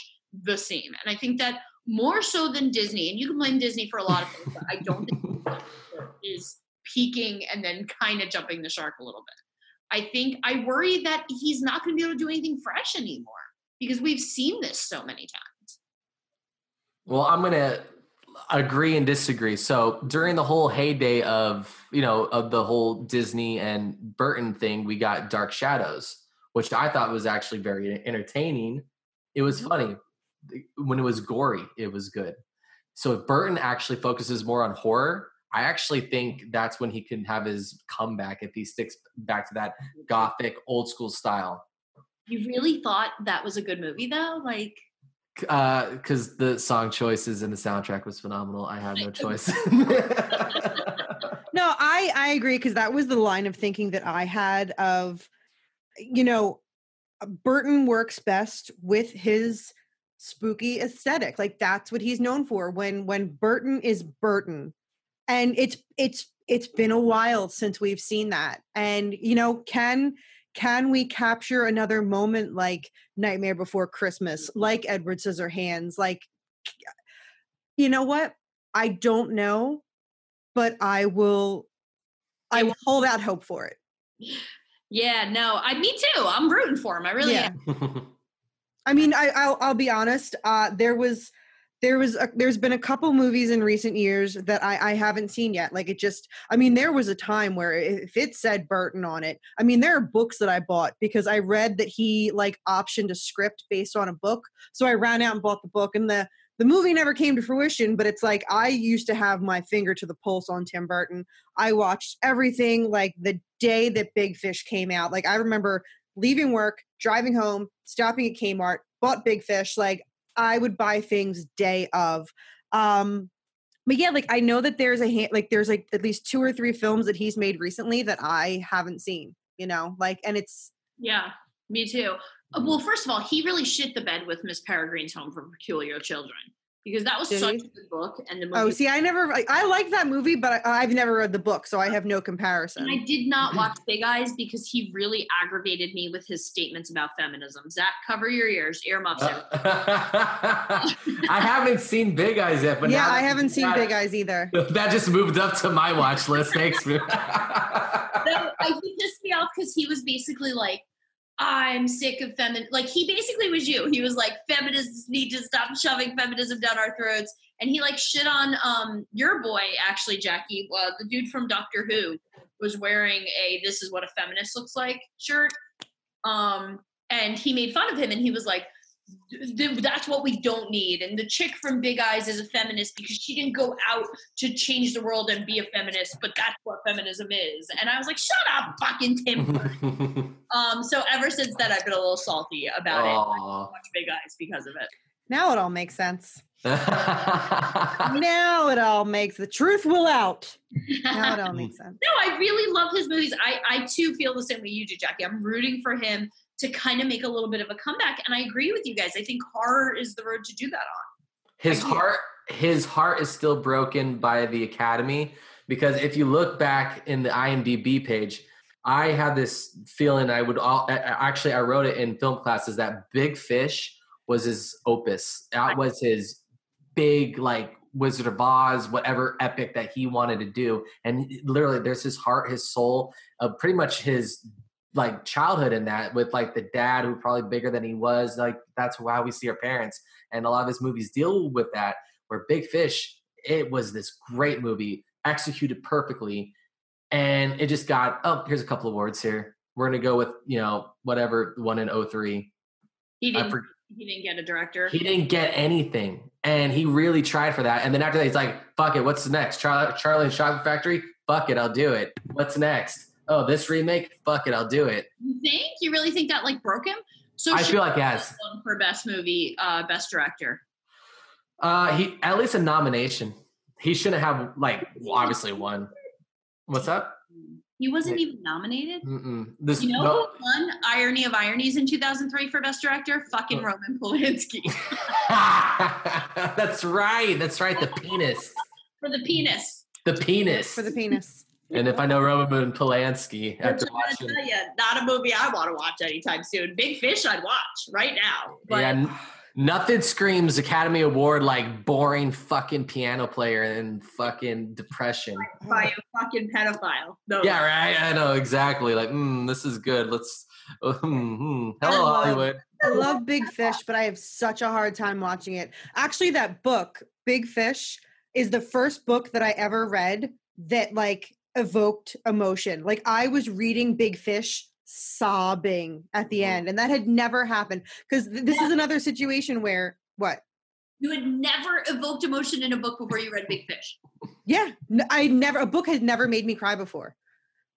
the same. And I think that more so than Disney, and you can blame Disney for a lot of things, but I don't think is peaking and then kind of jumping the shark a little bit. I think I worry that he's not going to be able to do anything fresh anymore because we've seen this so many times. Well, I'm gonna agree and disagree. So during the whole heyday of you know of the whole Disney and Burton thing, we got Dark Shadows, which I thought was actually very entertaining. It was Mm-hmm. funny when it was gory. It was good. So if Burton actually focuses more on horror, I actually think that's when he can have his comeback if he sticks back to that gothic old school style. You really thought that was a good movie though? Like because the song choices and the soundtrack was phenomenal. I had no choice. No, I I agree because that was the line of thinking that I had of, you know, uh, Burton works best with his spooky aesthetic. Like that's what he's known for. When when Burton is Burton, and it's it's it's been a while since we've seen that. And you know, can can we capture another moment like Nightmare Before Christmas, like Edward Scissorhands, like you know what? I don't know, but I will I will hold out hope for it. Yeah, no, I me too. I'm rooting for him. I really Yeah. am. I mean, I I'll, I'll be honest. Uh, there was there was a, there's been a couple movies in recent years that I I haven't seen yet. Like it just, I mean, there was a time where if it said Burton on it, I mean, there are books that I bought because I read that he like optioned a script based on a book. So I ran out and bought the book, and the the movie never came to fruition. But it's like I used to have my finger to the pulse on Tim Burton. I watched everything like the day that Big Fish came out. Like I remember leaving work, driving home, stopping at Kmart, bought Big Fish. Like I would buy things day of. Um, but yeah, like I know that there's a ha- like there's like at least two or three films that he's made recently that I haven't seen. You know, like and it's Yeah, me too. Uh, Well, first of all, he really shit the bed with Miss Peregrine's Home for Peculiar Children because that was Did such he? a good book, and the oh, movie. oh see, I never I, I like that movie, but I, I've never read the book, so I have no comparison. And I did not watch Big Eyes because he really aggravated me with his statements about feminism. Zach, cover your ears, earmuffs. Uh, I haven't seen Big Eyes yet, but yeah, now I haven't seen that- Big Eyes either. That just moved up to my watch list. Thanks, man. no, I, he pissed me off because he was basically like, I'm sick of femin. Like he basically was you. He was like, feminists need to stop shoving feminism down our throats. And he like shit on um your boy actually, Jackie. Uh, the dude from Doctor Who was wearing a "This is what a feminist looks like" shirt. Um, and he made fun of him, and he was like. "Th- That's what we don't need. And the chick from Big Eyes is a feminist because she didn't go out to change the world and be a feminist, but that's what feminism is. And I was like, shut up, fucking Tim. um, so ever since then, I've been a little salty about it. I Aw. watch Big Eyes because of it. Now it all makes sense. now it all makes the truth will out. Now it all makes sense. No, I really love his movies. I, I too feel the same way you do, Jackie. I'm rooting for him to kind of make a little bit of a comeback. And I agree with you guys. I think horror is the road to do that on. his heart his heart is still broken by the academy because if you look back in the imdb page i had this feeling i would all a- a- actually i wrote it in film classes that big fish was his opus that was his big like wizard of oz whatever epic that he wanted to do. And literally there's his heart his soul uh, pretty much his like childhood in that with like the dad who probably bigger than he was. Like that's how we see our parents. And a lot of his movies deal with that where big fish it was this great movie executed perfectly. And it just got oh here's a couple awards here. We're gonna go with you know whatever one in 03 He didn't, he didn't get a director. he didn't get anything and he really tried for that and then after that he's like fuck it what's next charlie, charlie and chocolate factory fuck it i'll do it what's next oh this remake fuck it i'll do it You think? You really think that like broke him? So I feel like he it get has. one for best movie, uh, best director. uh he at least a nomination he shouldn't have like obviously won what's up He wasn't even nominated. Mm-mm. This You know no- who won Irony of Ironies in 2003 for Best Director? Fucking Oh. Roman Polanski that's right. That's right. The penis. for the penis. The penis. For the penis. and if I know Roman Polanski after I'm watching, gonna tell you, not a movie I want to watch anytime soon. Big Fish, I'd watch right now. But yeah, n- nothing screams Academy Award like boring fucking piano player and fucking depression. by a fucking pedophile. No. Yeah, right. I know exactly. Like, mm, this is good. Let's. mm, mm. I Hello, love- Hollywood. I love Big Fish, but I have such a hard time watching it. Actually, that book, Big Fish, is the first book that I ever read that like evoked emotion. Like I was reading Big Fish sobbing at the mm-hmm. end and that had never happened because th- this is another situation where what? You had never evoked emotion in a book before you read Big Fish. Yeah, n- I never a book had never made me cry before.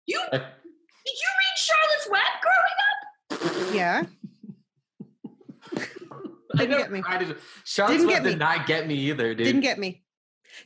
You did you read Charlotte's Web growing up? Yeah. I Didn't know. get me. I did, Charlotte's Didn't Web get did me. not get me either, dude. Didn't get me.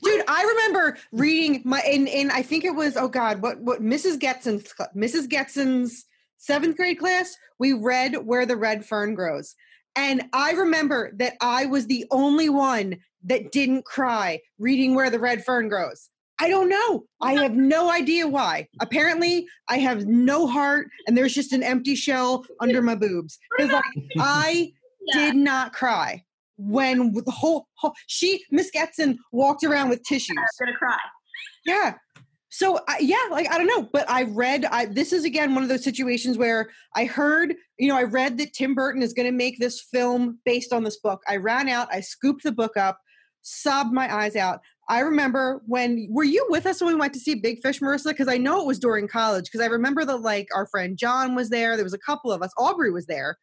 Dude, I remember reading my in in I think it was oh god, what what Mrs. Getson's Mrs. Getson's seventh grade class, we read Where the Red Fern Grows. And I remember that I was the only one that didn't cry reading Where the Red Fern Grows. I don't know. I have no idea why. Apparently, I have no heart and there's just an empty shell under my boobs. Because like I did not cry when the whole, whole she Miss Getson walked around with tissues. I'm gonna cry. Yeah. So I yeah, like I don't know, but I read. I this is again one of those situations where I heard, you know, I read that Tim Burton is going to make this film based on this book. I ran out, I scooped the book up, sobbed my eyes out. I remember when were you with us when we went to see Big Fish, Marissa? Because I know it was during college. Because I remember that like our friend John was there. There was a couple of us. Aubrey was there,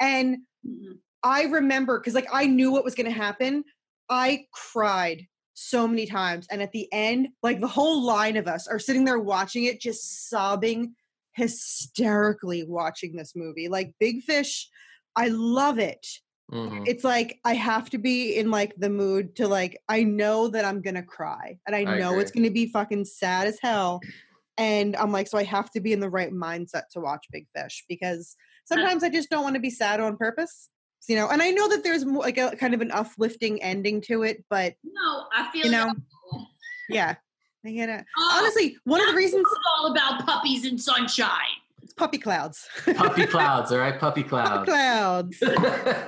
and mm-hmm. I remember because like I knew what was going to happen. I cried so many times, and at the end, like the whole line of us are sitting there watching it, just sobbing hysterically, watching this movie. Like Big Fish, I love it. Mhm. It's like I have to be in like the mood to like I know that I'm gonna cry, and I I know it's gonna be fucking sad as hell. And I'm like, so I have to be in the right mindset to watch Big Fish because sometimes I just don't want to be sad on purpose, you know. And I know that there's more, like a kind of an uplifting ending to it, but No, I feel you know, like- yeah, I get it. Oh, Honestly, one of the reasons was all about puppies and sunshine. it's puppy clouds, Puppy clouds, all right? Puppy puppy clouds. clouds.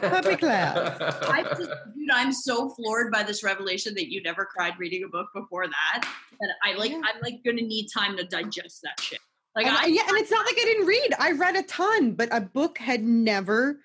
Puppy clouds. I just, dude, I'm so floored by this revelation that you never cried reading a book before that. That I like, Yeah. I'm like gonna need time to digest that shit. Like, And I, I- yeah, and it's not like I didn't read. I read a ton, but a book had never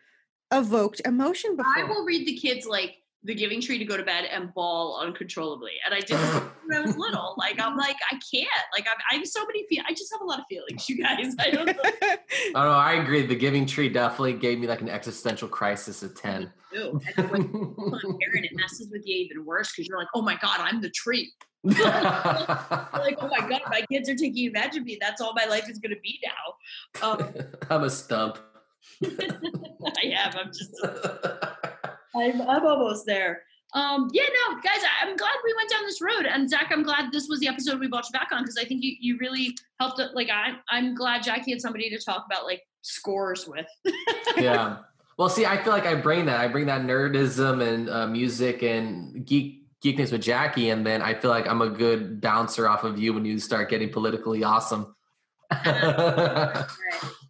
evoked emotion before. I will read the kids like The Giving Tree to go to bed and bawl uncontrollably, and I did when I was little. Like, I'm like, I can't. Like, I'm, I have so many feel. I just have a lot of feelings, you guys. I don't know. Oh no, I agree. The Giving Tree definitely gave me like an existential crisis at ten. do. And then when you become a parent, it messes with you even worse because you're like, oh my god, I'm the tree. Like, oh my god, my kids are taking advantage of me. That's all my life is going to be now. Um, I'm a stump. I have. I'm just. I'm, I'm almost there. Um, yeah, no, guys, I'm glad we went down this road. And Zach, I'm glad this was the episode we brought you back on because I think you, you really helped. Like, I, I'm glad Jackie had somebody to talk about like scores with. yeah. Well, see, I feel like I bring that. I bring that nerdism and uh, music and geek geekness with Jackie, and then I feel like I'm a good bouncer off of you when you start getting politically awesome.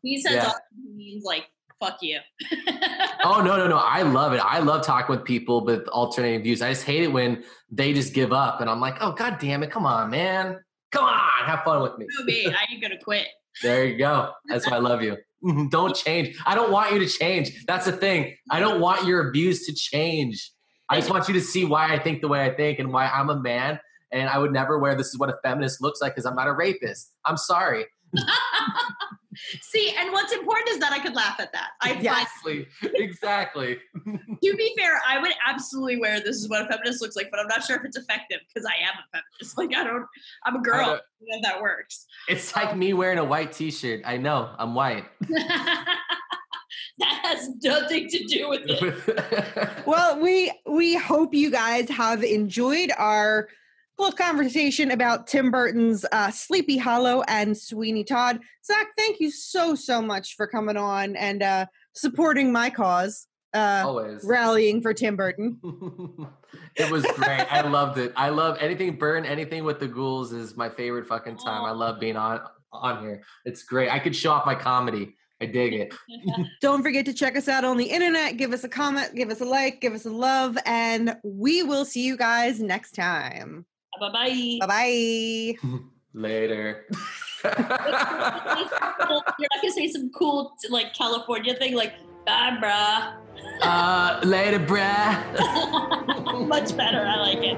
He says Yeah. means like fuck you. oh no, no, no! I love it. I love talking with people with alternating views. I just hate it when they just give up, and I'm like, oh god damn it! Come on, man! Come on, have fun with me. Me? I ain't gonna quit. There you go. That's why I love you. Mm-hmm. Don't change. I don't want you to change. That's the thing. I don't want your views to change. I just want you to see why I think the way I think and why I'm a man and I would never wear this is what a feminist looks like because I'm not a rapist. I'm sorry. See, and what's important is that I could laugh at that. I find Exactly. exactly. to be fair, I would absolutely wear this is what a feminist looks like, but I'm not sure if it's effective because I am a feminist. Like I don't I'm a girl. I don't- don't know that works. It's like me wearing a white t-shirt. I know. I'm white. that has nothing to do with it. well, we we hope you guys have enjoyed our little conversation about Tim Burton's uh, Sleepy Hollow and Sweeney Todd. Zach, thank you so so much for coming on and uh, supporting my cause, uh, Always. rallying for Tim Burton. it was great. I loved it. I love anything burn, anything with the ghouls is my favorite fucking time. I love being on on here. It's great. I could show off my comedy. I dig it. Don't forget to check us out on the internet. Give us a comment, give us a like, give us a love, and we will see you guys next time. Bye bye. Bye bye. Later. You're not gonna say some cool like California thing like bye bruh. uh, later, bruh. Much better. I like it.